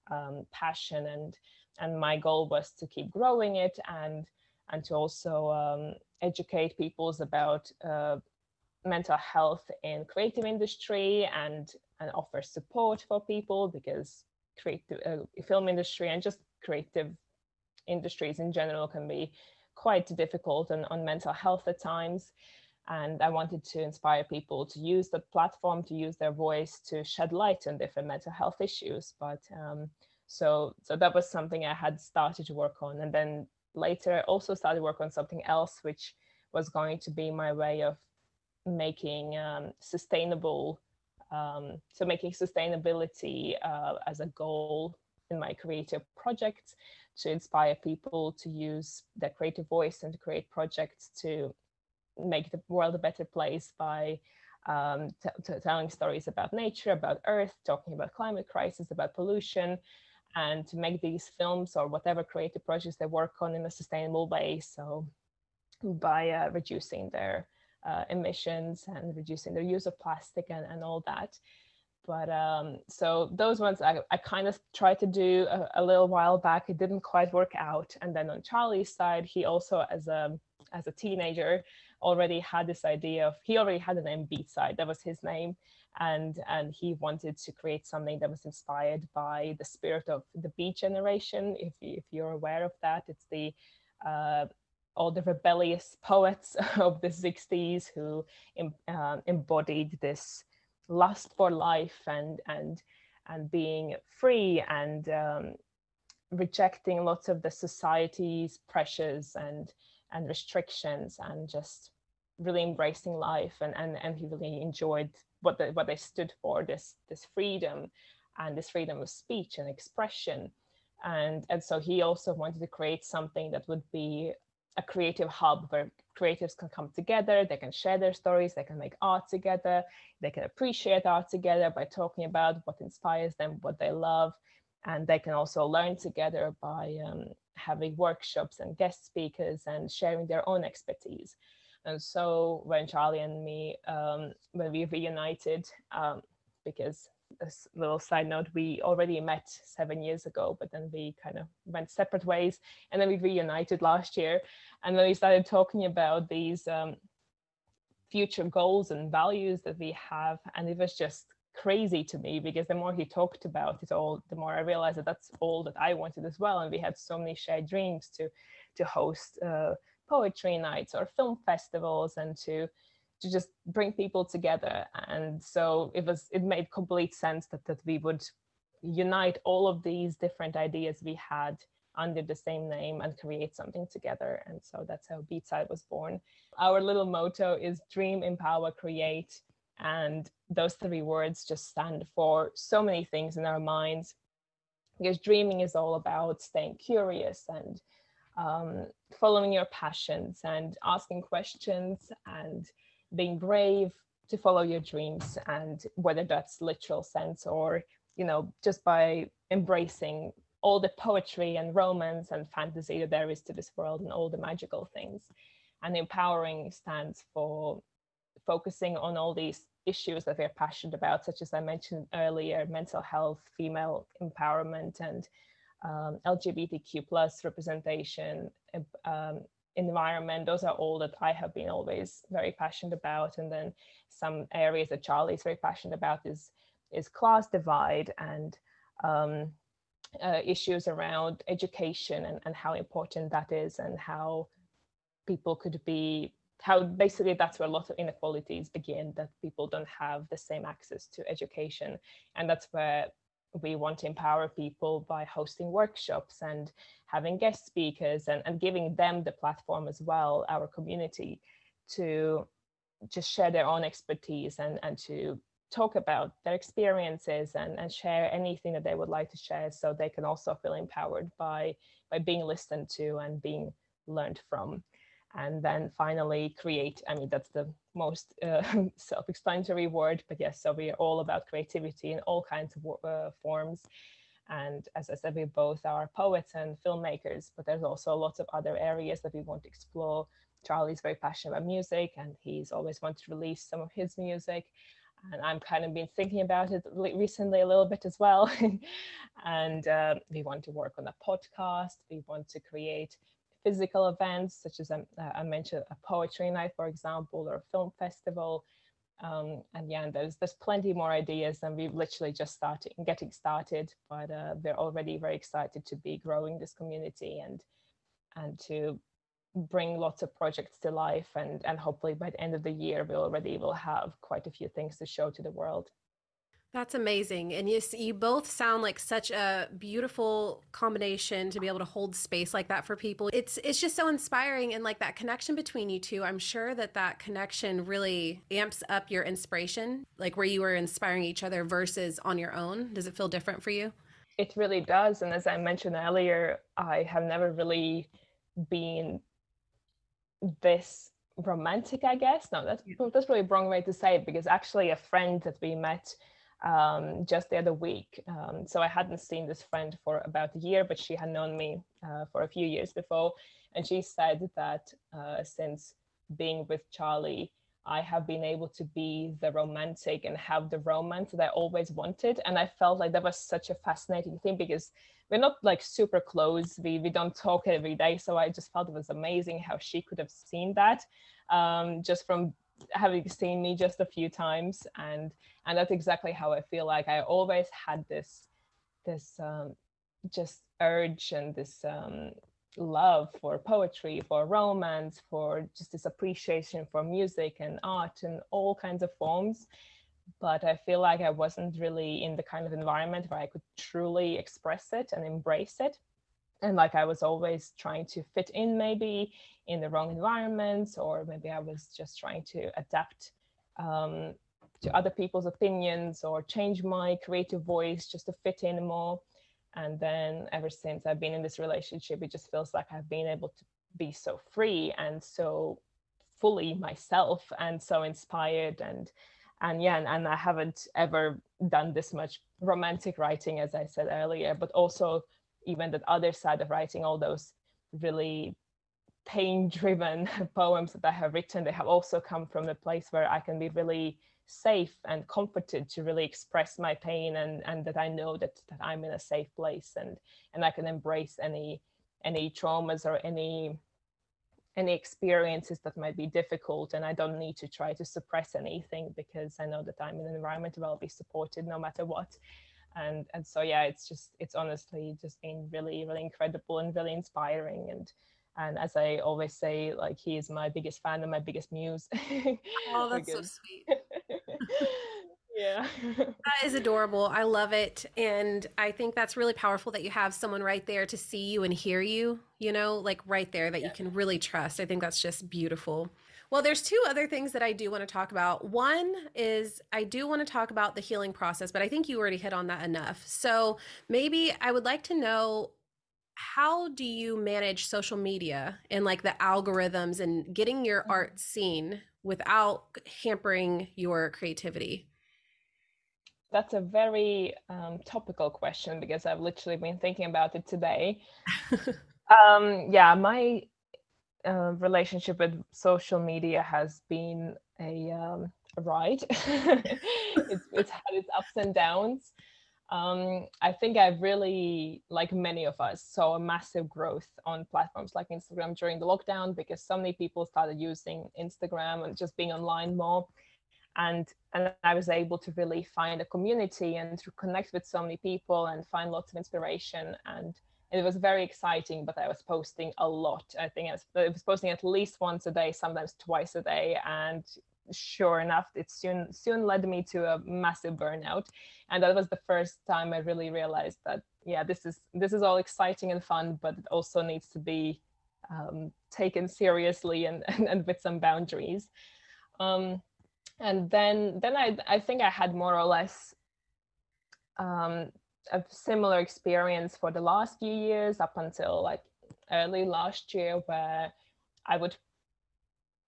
um, passion. and And my goal was to keep growing it and and to also um, educate people about uh, mental health in creative industry and and offer support for people because creative uh, film industry and just creative industries in general can be quite difficult and on mental health at times. And i wanted to inspire people to use the platform to use their voice to shed light on different mental health issues. But um, so so that was something i had started to work on. And then later I also started work on something else which was going to be my way of making um, sustainable um, so making sustainability uh, as a goal in my creative projects to inspire people to use their creative voice and to create projects to make the world a better place by um, telling stories about nature, about Earth, talking about climate crisis, about pollution, and to make these films or whatever creative projects they work on in a sustainable way. So by uh, reducing their uh, emissions and reducing their use of plastic and, and all that. But um, so those ones I, I kind of tried to do a, a, little while back. It didn't quite work out. And then on Charlie's side, he also as a as a teenager already had this idea of he already had a name Beatside. That was his name. And and he wanted to create something that was inspired by the spirit of the Beat Generation. If if you're aware of that, it's the uh, all the rebellious poets of the 60s who uh, embodied this lust for life and and and being free and um, rejecting lots of the society's pressures and and restrictions and just really embracing life and and, and he really enjoyed what the, what they stood for this this freedom and this freedom of speech and expression. And and so he also wanted to create something that would be a creative hub where creatives can come together, they can share their stories, they can make art together, they can appreciate art together by talking about what inspires them, what they love, and they can also learn together by um, having workshops and guest speakers and sharing their own expertise. And so when Charlie and me, um, when we reunited, um, because this little side note, we already met seven years ago, but then we kind of went separate ways. And then we reunited last year. And then we started talking about these um, future goals and values that we have. And it was just crazy to me because the more he talked about it all, the more I realized that that's all that I wanted as well. And we had so many shared dreams to to host uh, poetry nights or film festivals and to to just bring people together. And so it was it made complete sense that that we would unite all of these different ideas we had under the same name and create something together. And so that's how beatside was born. Our little motto is dream empower create. And those three words just stand for so many things in our minds. Because dreaming is all about staying curious and um, following your passions and asking questions and being brave to follow your dreams and whether that's literal sense or you know just by embracing all the poetry and romance and fantasy that there is to this world and all the magical things. And empowering stands for focusing on all these issues that we're passionate about such as i mentioned earlier mental health female empowerment and um, lgbtq plus representation um, environment those are all that i have been always very passionate about. And then some areas that charlie is very passionate about is is class divide and um, uh, issues around education and, and how important that is and how people could be how basically that's where a lot of inequalities begin that people don't have the same access to education. And that's where we want to empower people by hosting workshops and having guest speakers and, and giving them the platform as well our community to just share their own expertise and, and to talk about their experiences and, and share anything that they would like to share so they can also feel empowered by by being listened to and being learned from and then finally create i mean that's the most uh, self-explanatory word but yes so we are all about creativity in all kinds of uh, forms and as i said we both are poets and filmmakers but there's also lots of other areas that we want to explore charlie's very passionate about music and he's always wanted to release some of his music and I'm kind of been thinking about it recently a little bit as well. and uh, we want to work on a podcast. We want to create physical events, such as um, uh, I mentioned, a poetry night, for example, or a film festival. Um, and yeah, there's there's plenty more ideas, and we've literally just started getting started. But uh, we're already very excited to be growing this community and and to bring lots of projects to life and and hopefully by the end of the year we already will have quite a few things to show to the world that's amazing. And you, you both sound like such a beautiful combination to be able to hold space like that for people. It's it's just so inspiring and like that connection between you two. I'm sure that that connection really amps up your inspiration, like where you were inspiring each other versus on your own. Does it feel different for you? It really does. And as I mentioned earlier, I have never really been this romantic, I guess. No, that's that's probably a wrong way to say it because actually a friend that we met um, just the other week. Um, so I hadn't seen this friend for about a year, but she had known me uh, for a few years before. And she said that uh, since being with Charlie, I have been able to be the romantic and have the romance that I always wanted. And I felt like that was such a fascinating thing because we're not like super close. We we don't talk every day. So I just felt it was amazing how she could have seen that um, just from having seen me just a few times and and that's exactly how i feel like. I always had this this um, just urge and this um, love for poetry for romance for just this appreciation for music and art and all kinds of forms. But i feel like i wasn't really in the kind of environment where i could truly express it and embrace it. And like i was always trying to fit in maybe in the wrong environments or maybe i was just trying to adapt um, to other people's opinions or change my creative voice just to fit in more. And then ever since i've been in this relationship it just feels like i've been able to be so free and so fully myself and so inspired. And and yeah and, and i haven't ever done this much romantic writing as i said earlier but also even that other side of writing all those really pain driven poems that I have written, they have also come from a place where I can be really safe and comforted to really express my pain and, and that I know that, that I'm in a safe place and, and I can embrace any any traumas or any any experiences that might be difficult. And I don't need to try to suppress anything because I know that I'm in an environment where I'll be supported no matter what. And and so yeah it's just it's honestly just been really really incredible and really inspiring. And and as i always say like he is my biggest fan and my biggest muse oh that's so sweet yeah that is adorable i love it and i think that's really powerful that you have someone right there to see you and hear you you know like right there that yeah. you can really trust i think that's just beautiful well, there's two other things that I do want to talk about. One is I do want to talk about the healing process, but I think you already hit on that enough. So maybe I would like to know how do you manage social media and like the algorithms and getting your mm-hmm. art seen without hampering your creativity? That's a very um, topical question because I've literally been thinking about it today. um, yeah, my uh, relationship with social media has been a, um, a ride. it's, it's had its ups and downs. Um, I think I've really, like many of us, saw a massive growth on platforms like Instagram during the lockdown because so many people started using Instagram and just being online more. And, and I was able to really find a community and to connect with so many people and find lots of inspiration. And it was very exciting but i was posting a lot. I think I was, I was, posting at least once a day sometimes twice a day. And sure enough it soon soon led me to a massive burnout. And that was the first time i really realized that yeah this is this is all exciting and fun but it also needs to be um, taken seriously and, and, and with some boundaries. Um, and then then I, I think i had more or less um, a similar experience for the last few years up until like early last year where I would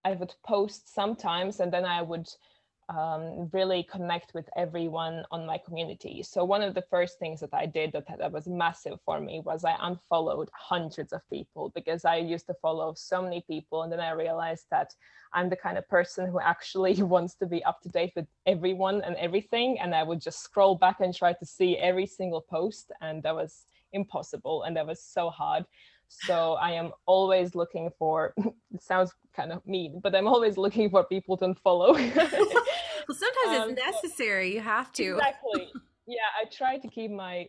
I would post sometimes and then I would um, really connect with everyone on my community. So one of the first things that I did that, that was massive for me was I unfollowed hundreds of people because I used to follow so many people and then I realized that I'm the kind of person who actually wants to be up to date with everyone and everything and I would just scroll back and try to see every single post and that was impossible and that was so hard. So I am always looking for, it sounds kind of mean, but I'm always looking for people to follow. well, sometimes um, it's necessary. You have to. Exactly. Yeah, I try to keep my,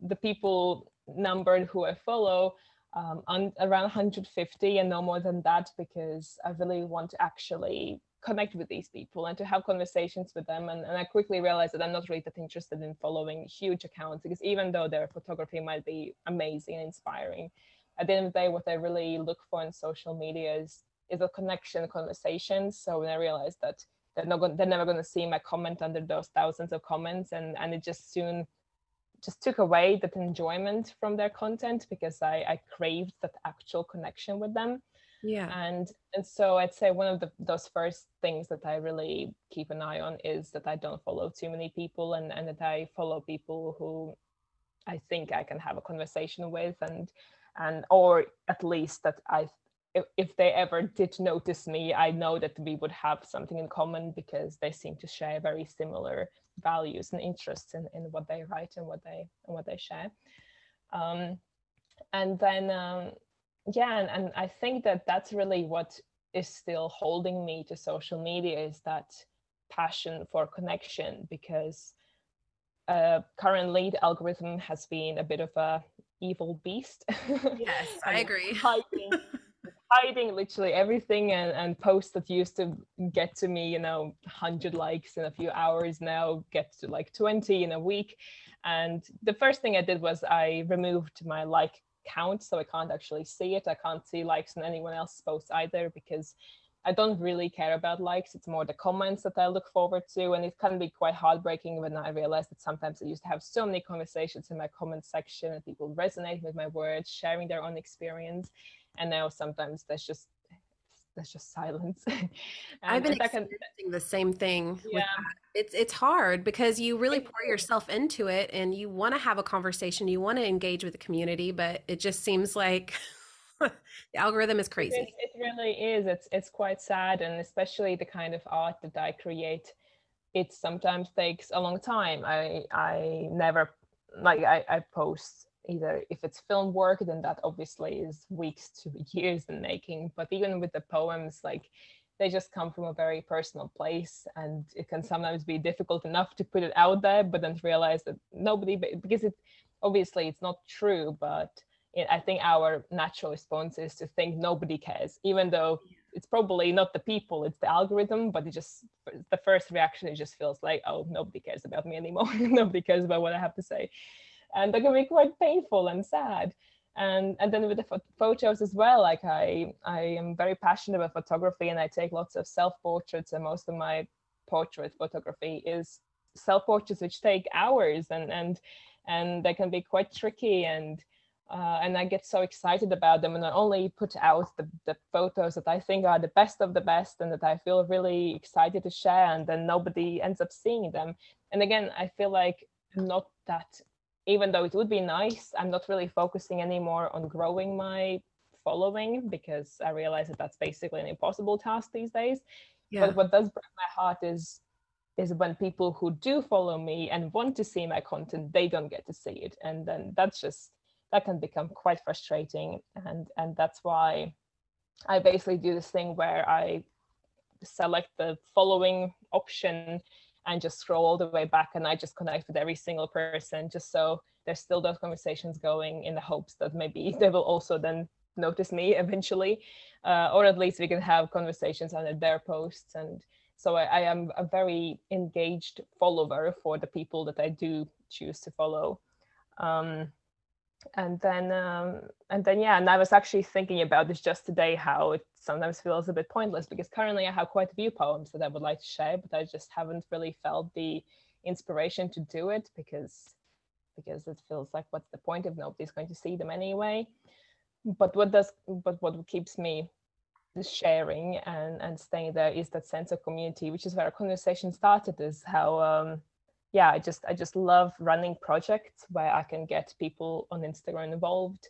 the people numbered who I follow um, on, around 150 and no more than that because I really want to actually connect with these people and to have conversations with them. And, and I quickly realized that I'm not really that interested in following huge accounts because even though their photography might be amazing and inspiring, at the end of the day, what I really look for in social media is is a connection, conversation. So when I realized that they're not going, they're never going to see my comment under those thousands of comments, and and it just soon just took away that enjoyment from their content because I, I craved that actual connection with them. Yeah. And and so I'd say one of the those first things that I really keep an eye on is that I don't follow too many people and, and that I follow people who I think I can have a conversation with and and or at least that I if, if they ever did notice me, I know that we would have something in common because they seem to share very similar values and interests in, in what they write and what they and what they share. Um, and then um, yeah, and, and I think that that's really what is still holding me to social media is that passion for connection because uh, currently the algorithm has been a bit of a evil beast. Yes, I agree. hiding, hiding literally everything and, and posts that used to get to me, you know, 100 likes in a few hours now get to like 20 in a week. And the first thing I did was I removed my like count so I can't actually see it. I can't see likes on anyone else's posts either because I don't really care about likes. It's more the comments that I look forward to. And it can be quite heartbreaking when I realize that sometimes I used to have so many conversations in my comment section and people resonate with my words, sharing their own experience. And now sometimes there's just there's just silence. I've been experiencing can, the same thing. Yeah. It's it's hard because you really pour yourself into it and you want to have a conversation, you want to engage with the community, but it just seems like the algorithm is crazy. It, it, really is. It's it's quite sad, and especially the kind of art that I create, it sometimes takes a long time. I I never like I, I post either if it's film work, then that obviously is weeks to years in making. But even with the poems, like they just come from a very personal place and it can sometimes be difficult enough to put it out there but then realize that nobody because it obviously it's not true but I think our natural response is to think nobody cares, even though it's probably not the people, it's the algorithm, but it just, the first reaction, it just feels like, oh, nobody cares about me anymore. nobody cares about what I have to say. And that can be quite painful and sad. And, and then with the photos as well, like I, I am very passionate about photography and I take lots of self-portraits and most of my portrait photography is self-portraits which take hours and, and, and they can be quite tricky and uh, and I get so excited about them and I only put out the, the photos that I think are the best of the best and that I feel really excited to share and then nobody ends up seeing them. And again, I feel like I'm not that, even though it would be nice, I'm not really focusing anymore on growing my following because I realize that that's basically an impossible task these days. Yeah. But what does break my heart is is when people who do follow me and want to see my content, they don't get to see it. And then that's just that can become quite frustrating. And and that's why i basically do this thing where i select the following option and just scroll all the way back and i just connect with every single person just so there's still those conversations going in the hopes that maybe they will also then notice me eventually. Uh, or at least we can have conversations under their posts. And so I, I, am a very engaged follower for the people that i do choose to follow. Um, and then um, and then yeah and i was actually thinking about this just today how it sometimes feels a bit pointless because currently i have quite a few poems that i would like to share but i just haven't really felt the inspiration to do it because because it feels like what's the point if nobody's going to see them anyway? But what does but what keeps me sharing and and staying there is that sense of community which is where our conversation started is how um yeah i just i just love running projects where i can get people on instagram involved.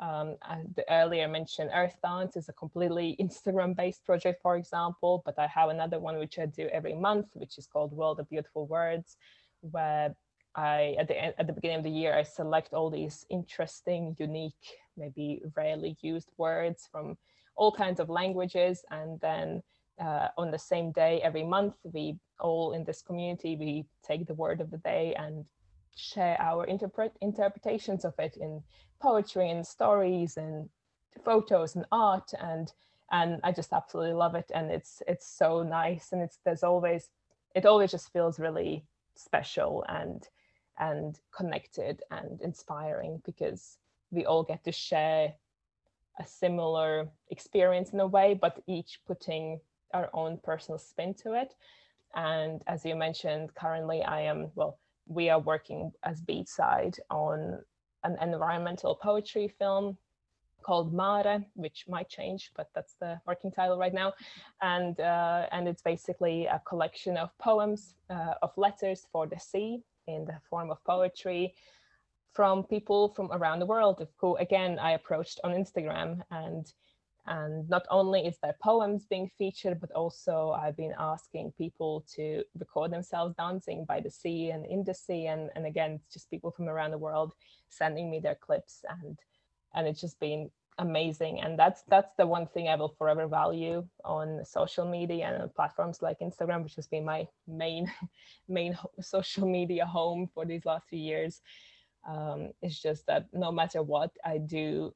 Um, the earlier mentioned Earth Dance is a completely Instagram based project, for example, but I have another one which I do every month, which is called World of Beautiful Words, where I at the end, at the beginning of the year I select all these interesting, unique, maybe rarely used words from all kinds of languages, and then uh, on the same day every month we all in this community we take the word of the day and share our interpret interpretations of it in poetry and stories and photos and art and and I just absolutely love it. And it's it's so nice. And it's there's always it always just feels really special and and connected and inspiring because we all get to share a similar experience in a way but each putting our own personal spin to it and as you mentioned currently I am well we are working as Beatside on an environmental poetry film called Mare, which might change, but that's the working title right now. And uh, and it's basically a collection of poems, uh, of letters for the sea in the form of poetry from people from around the world who again I approached on Instagram and and not only is their poems being featured, but also I've been asking people to record themselves dancing by the sea and in the sea. And, and again, just people from around the world sending me their clips and and it's just been amazing. And that's that's the one thing I will forever value on social media and on platforms like Instagram, which has been my main main social media home for these last few years. Um, it's just that no matter what I do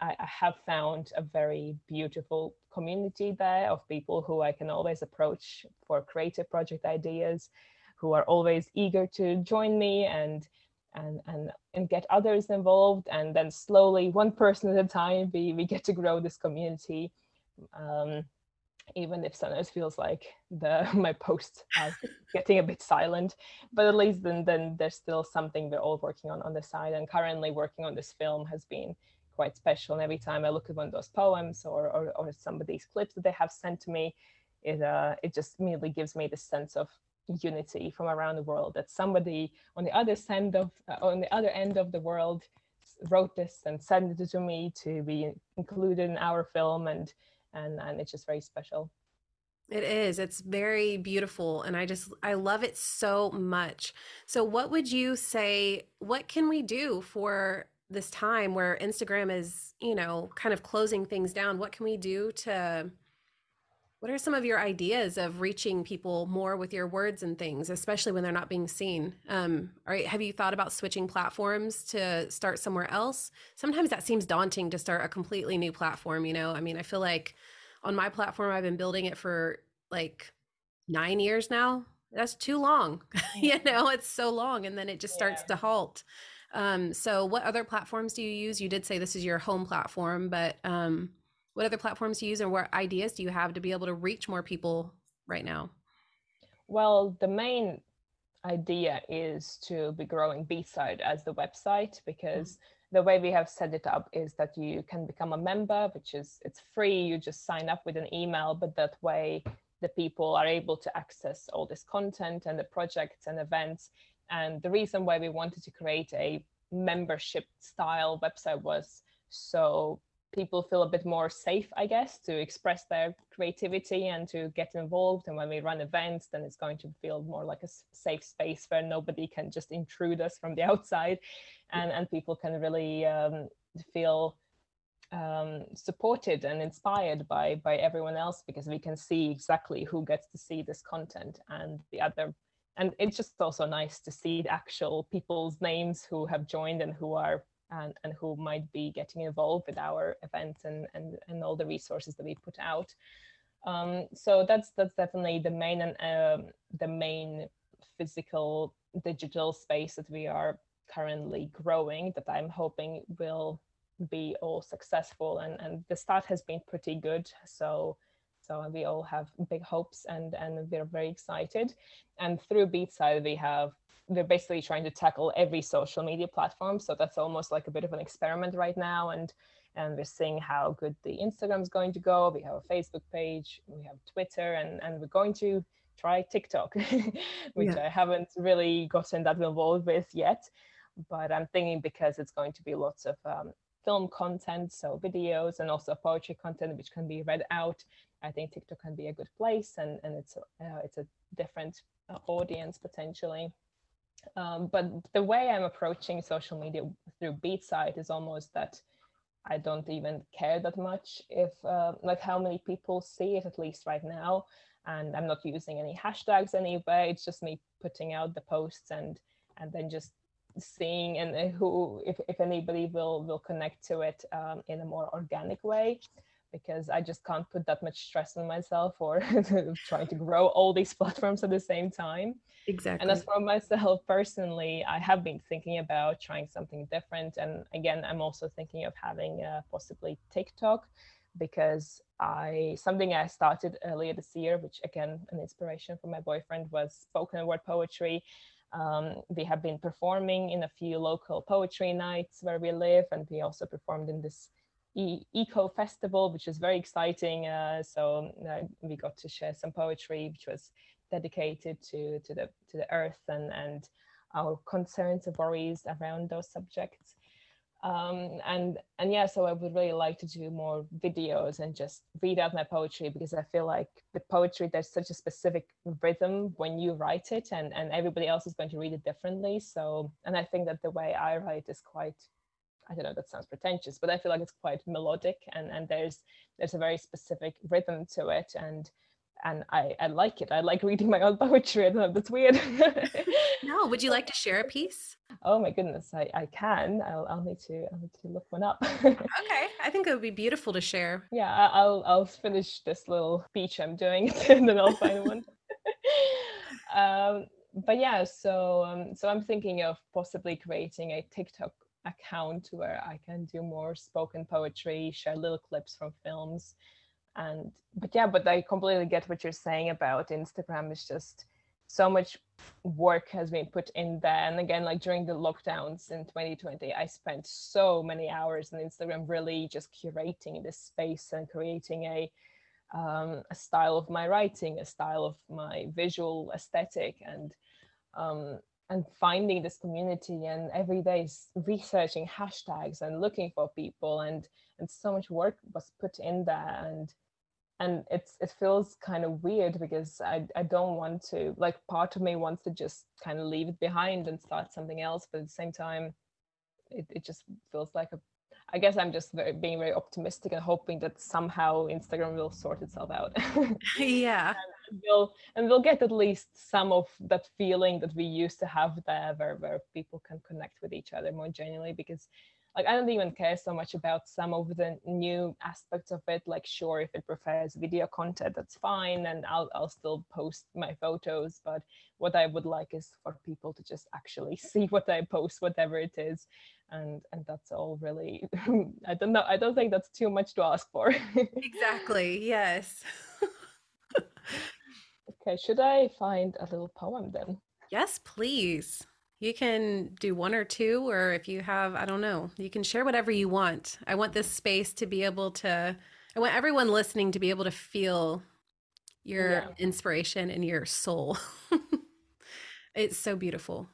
I, I have found a very beautiful community there of people who I can always approach for creative project ideas, who are always eager to join me and and and and get others involved. And then slowly one person at a time we we get to grow this community um, even if sometimes feels like the my posts are getting a bit silent. But at least then then there's still something we're all working on on the side. And currently working on this film has been quite special. And every time I look at one of those poems or, or, or some of these clips that they have sent to me, it, uh, it just immediately gives me the sense of unity from around the world that somebody on the other end of uh, on the other end of the world wrote this and sent it to me to be included in our film and and and it's just very special it is it's very beautiful and i just i love it so much so what would you say what can we do for this time where Instagram is, you know, kind of closing things down, what can we do to what are some of your ideas of reaching people more with your words and things, especially when they're not being seen? Um, or have you thought about switching platforms to start somewhere else? Sometimes that seems daunting to start a completely new platform, you know? I mean, I feel like on my platform, I've been building it for like nine years now. That's too long. you know, it's so long. And then it just starts to halt. Um, so, what other platforms do you use? You did say this is your home platform, but um, what other platforms do you use, and what ideas do you have to be able to reach more people right now? Well, the main idea is to be growing Beatside as the website because mm-hmm. the way we have set it up is that you can become a member, which is it's free. You just sign up with an email, but that way the people are able to access all this content and the projects and events and the reason why we wanted to create a membership style website was so people feel a bit more safe, I guess, to express their creativity and to get involved. And when we run events, then it's going to feel more like a safe space where nobody can just intrude us from the outside, and and people can really um, feel um, supported and inspired by by everyone else because we can see exactly who gets to see this content and the other and it's just also nice to see the actual people's names who have joined and who are and, and who might be getting involved with our events and, and, and all the resources that we put out. Um, so that's that's definitely the main and um, the main physical digital space that we are currently growing that I'm hoping will be all successful and, and the start has been pretty good. So so we all have big hopes and and we're very excited. And through Beatside we have we're basically trying to tackle every social media platform. So that's almost like a bit of an experiment right now. And and we're seeing how good the Instagram is going to go. We have a Facebook page, we have Twitter, and, and we're going to try TikTok, which yeah. I haven't really gotten that involved with yet. But I'm thinking because it's going to be lots of um, film content, so videos, and also poetry content, which can be read out. I think TikTok can be a good place, and and it's a, uh, it's a different uh, audience potentially. Um, but the way I'm approaching social media through Beatside is almost that I don't even care that much if uh, like how many people see it at least right now. And I'm not using any hashtags anyway. It's just me putting out the posts and and then just seeing and who if, if anybody will will connect to it um, in a more organic way because I just can't put that much stress on myself or trying to grow all these platforms at the same time. Exactly. And as for myself personally, I have been thinking about trying something different. And again, I'm also thinking of having uh, possibly TikTok because I something I started earlier this year, which again an inspiration from my boyfriend was spoken word poetry. Um, we have been performing in a few local poetry nights where we live, and we also performed in this eco festival, which was very exciting. Uh, so uh, we got to share some poetry, which was dedicated to to the to the earth and and our concerns and worries around those subjects. Um, and and yeah, so I would really like to do more videos and just read out my poetry because I feel like the poetry there's such a specific rhythm when you write it, and and everybody else is going to read it differently. So and I think that the way I write is quite I don't know that sounds pretentious, but I feel like it's quite melodic and and there's there's a very specific rhythm to it and and I, I like it. I like reading my own poetry. I don't know, that's weird. no, would you like to share a piece? Oh my goodness, I, I can. I'll, I'll need to I'll need to look one up. okay, I think it would be beautiful to share. Yeah, I'll I'll finish this little speech I'm doing and then I'll find one. um, but yeah, so um, so I'm thinking of possibly creating a TikTok account where I can do more spoken poetry, share little clips from films. And but yeah, but I completely get what you're saying about Instagram. is just so much work has been put in there. And again, like during the lockdowns in 2020, I spent so many hours on Instagram really just curating this space and creating a um, a style of my writing, a style of my visual aesthetic, and um, and finding this community and every day researching hashtags and looking for people and and so much work was put in there and and it's it feels kind of weird because I, I don't want to like part of me wants to just kind of leave it behind and start something else but at the same time it, it just feels like a I guess I'm just very, being very optimistic and hoping that somehow Instagram will sort itself out. yeah. And we'll and we'll get at least some of that feeling that we used to have there where, where people can connect with each other more genuinely because like I don't even care so much about some of the new aspects of it. Like, sure, if it prefers video content, that's fine, and I'll I'll still post my photos. But what I would like is for people to just actually see what I post, whatever it is, and and that's all really. I don't know. I don't think that's too much to ask for. exactly. Yes. Okay. Should I find a little poem then? Yes, please. You can do one or two, or if you have, I don't know, you can share whatever you want. I want this space to be able to, I want everyone listening to be able to feel your yeah. inspiration and your soul. it's so beautiful.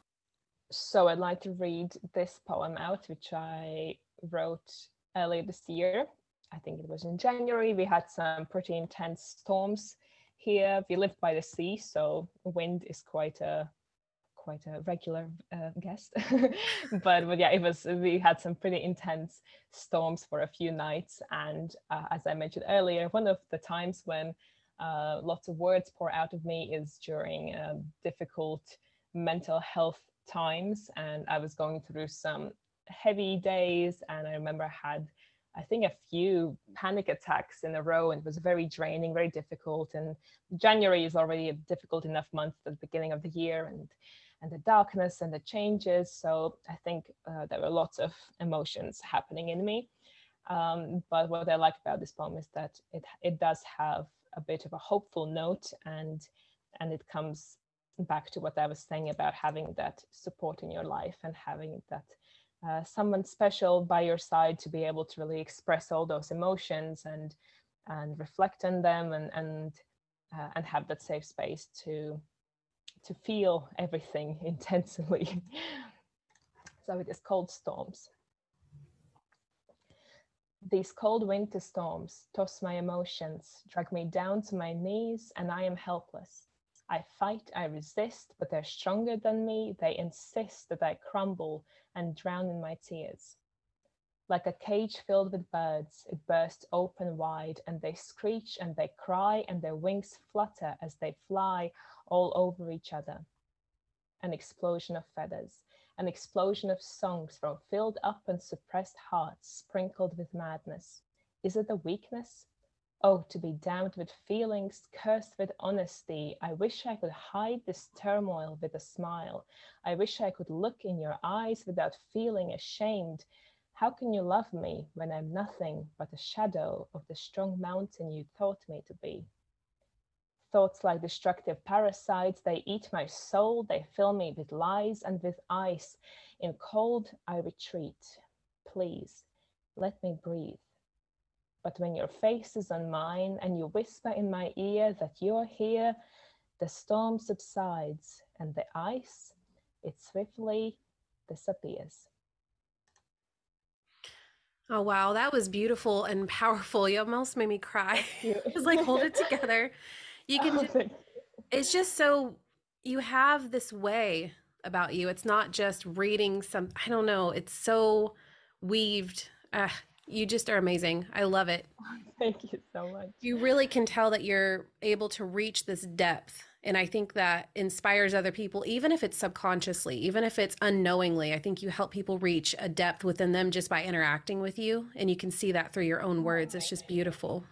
So I'd like to read this poem out, which I wrote earlier this year. I think it was in January. We had some pretty intense storms here. We live by the sea, so wind is quite a quite a regular uh, guest but but yeah it was we had some pretty intense storms for a few nights and uh, as i mentioned earlier one of the times when uh, lots of words pour out of me is during um, difficult mental health times. And I was going through some heavy days. And I remember I had, I think, a few panic attacks in a row. And it was very draining, very difficult. And January is already a difficult enough month at the beginning of the year. And and the darkness and the changes. So I think uh, there were lots of emotions happening in me. Um, but what I like about this poem is that it it does have a bit of a hopeful note and and it comes back to what I was saying about having that support in your life and having that uh, someone special by your side to be able to really express all those emotions and and reflect on them and and uh, and have that safe space to to feel everything intensely. so it is cold storms. These cold winter storms toss my emotions, drag me down to my knees, and I am helpless. I fight, I resist, but they're stronger than me. They insist that I crumble and drown in my tears. Like a cage filled with birds, it bursts open wide, and they screech and they cry, and their wings flutter as they fly all over each other. An explosion of feathers, an explosion of songs from filled up and suppressed hearts sprinkled with madness. Is it a weakness? Oh, to be damned with feelings, cursed with honesty. I wish I could hide this turmoil with a smile. I wish I could look in your eyes without feeling ashamed. How can you love me when I'm nothing but a shadow of the strong mountain you thought me to be? Thoughts like destructive parasites, they eat my soul, they fill me with lies and with ice. In cold, I retreat. Please, let me breathe. But when your face is on mine and you whisper in my ear that you're here, the storm subsides and the ice, it swiftly disappears. Oh wow, that was beautiful and powerful. You almost made me cry. it was like hold it together. You can oh, just, it's just so you have this way about you. It's not just reading some i don't know. It's so weaved. Uh, you just are amazing. I love it. Thank you so much. You really can tell that you're able to reach this depth and i think that inspires other people even if it's subconsciously even if it's unknowingly. I think you help people reach a depth within them just by interacting with you and you can see that through your own words. It's just beautiful.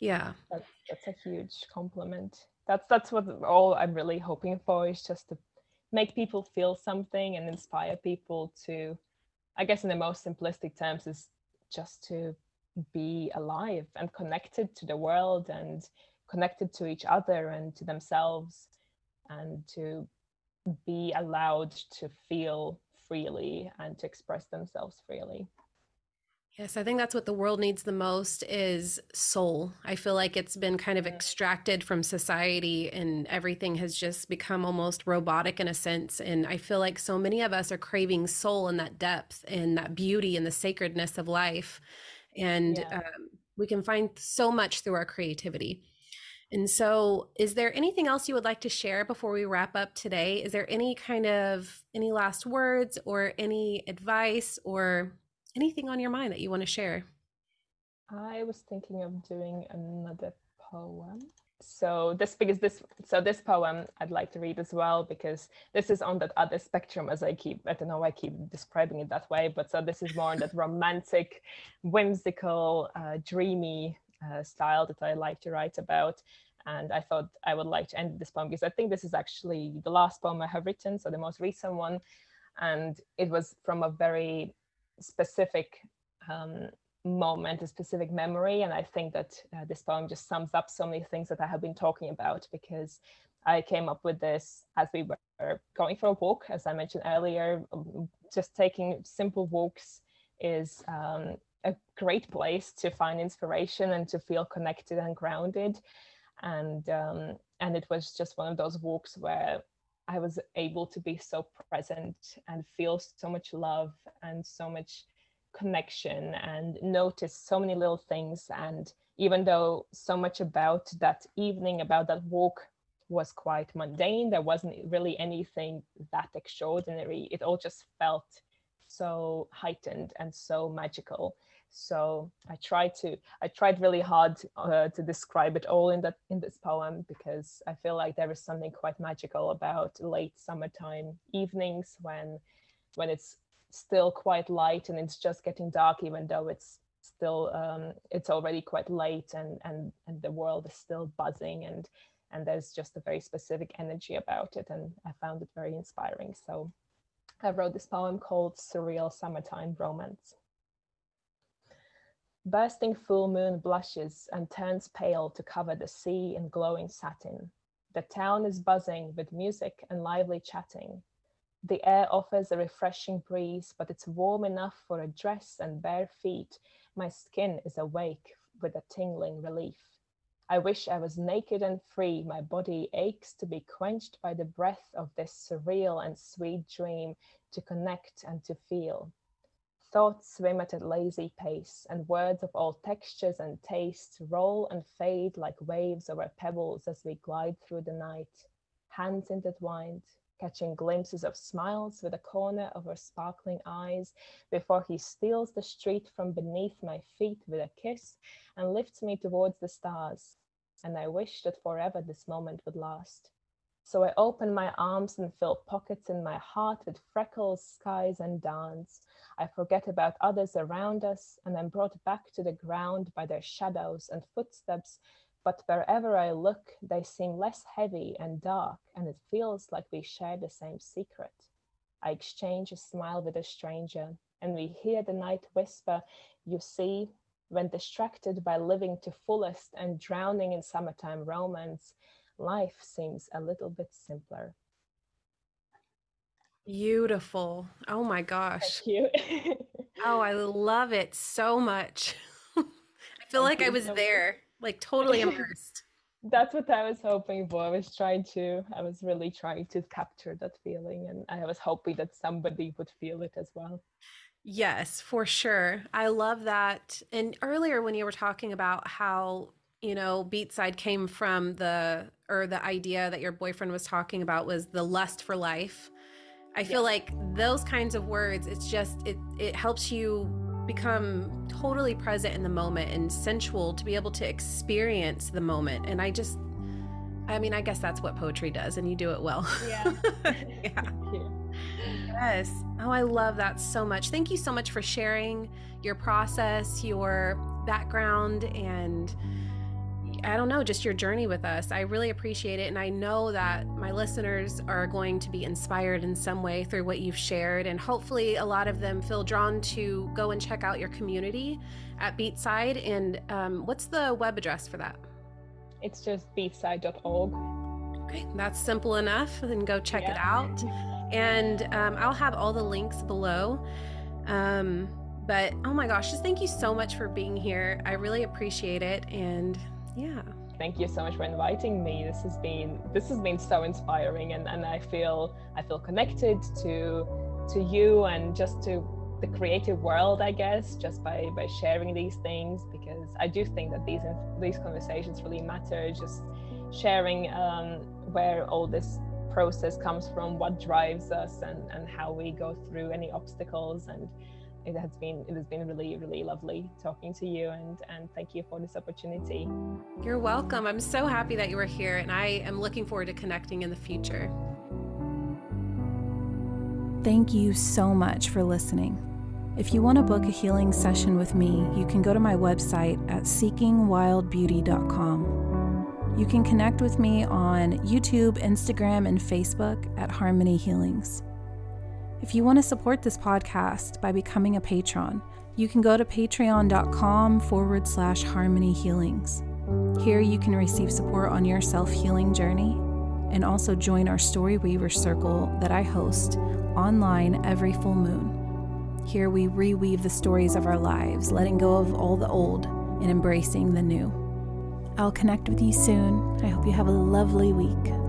Yeah. That's, that's a huge compliment. That's that's what all i'm really hoping for is just to make people feel something and inspire people to i guess in the most simplistic terms is just to be alive and connected to the world and connected to each other and to themselves and to be allowed to feel freely and to express themselves freely Yes, I think that's what the world needs the most is soul. I feel like it's been kind of extracted from society and everything has just become almost robotic in a sense. And I feel like so many of us are craving soul and that depth and that beauty and the sacredness of life. And yeah. um, we can find so much through our creativity. And so, is there anything else you would like to share before we wrap up today? Is there any kind of any last words or any advice or anything on your mind that you want to share? I was thinking of doing another poem. So this because this so this poem I'd like to read as well because this is on that other spectrum as I keep I don't know why I keep describing it that way but so this is more on that romantic, whimsical, uh, dreamy uh, style that I like to write about and I thought I would like to end this poem because I think this is actually the last poem I have written so the most recent one and it was from a very specific um, moment, a specific memory. And I think that uh, this poem just sums up so many things that I have been talking about because I came up with this as we were going for a walk, as I mentioned earlier. Um, just taking simple walks is um, a great place to find inspiration and to feel connected and grounded. And um, and it was just one of those walks where I was able to be so present and feel so much love and so much connection and notice so many little things. And even though so much about that evening, about that walk was quite mundane, there wasn't really anything that extraordinary. It all just felt so heightened and so magical. So I tried to I tried really hard uh, to describe it all in that in this poem because I feel like there is something quite magical about late summertime evenings when when it's still quite light and it's just getting dark even though it's still um, it's already quite late and and and the world is still buzzing and and there's just a very specific energy about it and I found it very inspiring so I wrote this poem called Surreal Summertime Romance. Bursting full moon blushes and turns pale to cover the sea in glowing satin. The town is buzzing with music and lively chatting. The air offers a refreshing breeze, but it's warm enough for a dress and bare feet. My skin is awake with a tingling relief. I wish I was naked and free. My body aches to be quenched by the breath of this surreal and sweet dream to connect and to feel. Thoughts swim at a lazy pace, and words of all textures and tastes roll and fade like waves over pebbles as we glide through the night, hands intertwined, catching glimpses of smiles with a corner of her sparkling eyes before he steals the street from beneath my feet with a kiss and lifts me towards the stars and I wish that forever this moment would last. So I open my arms and fill pockets in my heart with freckles, skies, and dance. I forget about others around us and am brought back to the ground by their shadows and footsteps. But wherever I look, they seem less heavy and dark, and it feels like we share the same secret. I exchange a smile with a stranger, and we hear the night whisper, You see, when distracted by living to fullest and drowning in summertime romance, life seems a little bit simpler. Beautiful. Oh my gosh. Thank you. oh, I love it so much. I feel Thank like I was so there, like totally immersed. That's what I was hoping for. I was trying to, I was really trying to capture that feeling, and I was hoping that somebody would feel it as well. Yes, for sure. I love that. And earlier when you were talking about how, you know, Beatside came from the or the idea that your boyfriend was talking about was the lust for life. I feel yeah. like those kinds of words, it's just it it helps you become totally present in the moment and sensual to be able to experience the moment. And I just I mean, I guess that's what poetry does and you do it well. Yeah. yeah. Yes. Oh, I love that so much. Thank you so much for sharing your process, your background, and I don't know, just your journey with us. I really appreciate it. And I know that my listeners are going to be inspired in some way through what you've shared. And hopefully, a lot of them feel drawn to go and check out your community at Beatside. And um, what's the web address for that? It's just beatside.org. Okay, that's simple enough. Then go check yeah. it out. And um, I'll have all the links below. Um, but oh my gosh, just thank you so much for being here. I really appreciate it. And yeah. Thank you so much for inviting me. This has been this has been so inspiring and, and I feel I feel connected to to you and just to the creative world, I guess, just by by sharing these things because I do think that these these conversations really matter. Just sharing um, where all this process comes from, what drives us, and and how we go through any obstacles. And it has been it has been really really lovely talking to you, and and thank you for this opportunity. You're welcome. I'm so happy that you were here, and I am looking forward to connecting in the future. Thank you so much for listening. If you want to book a healing session with me, you can go to my website at seekingwildbeauty.com. You can connect with me on YouTube, Instagram, and Facebook at Harmony Healings. If you want to support this podcast by becoming a patron, you can go to patreon.com forward slash harmony healings. Here you can receive support on your self healing journey and also join our Story Weaver Circle that I host online every full moon. Here we reweave the stories of our lives, letting go of all the old and embracing the new. I'll connect with you soon. I hope you have a lovely week.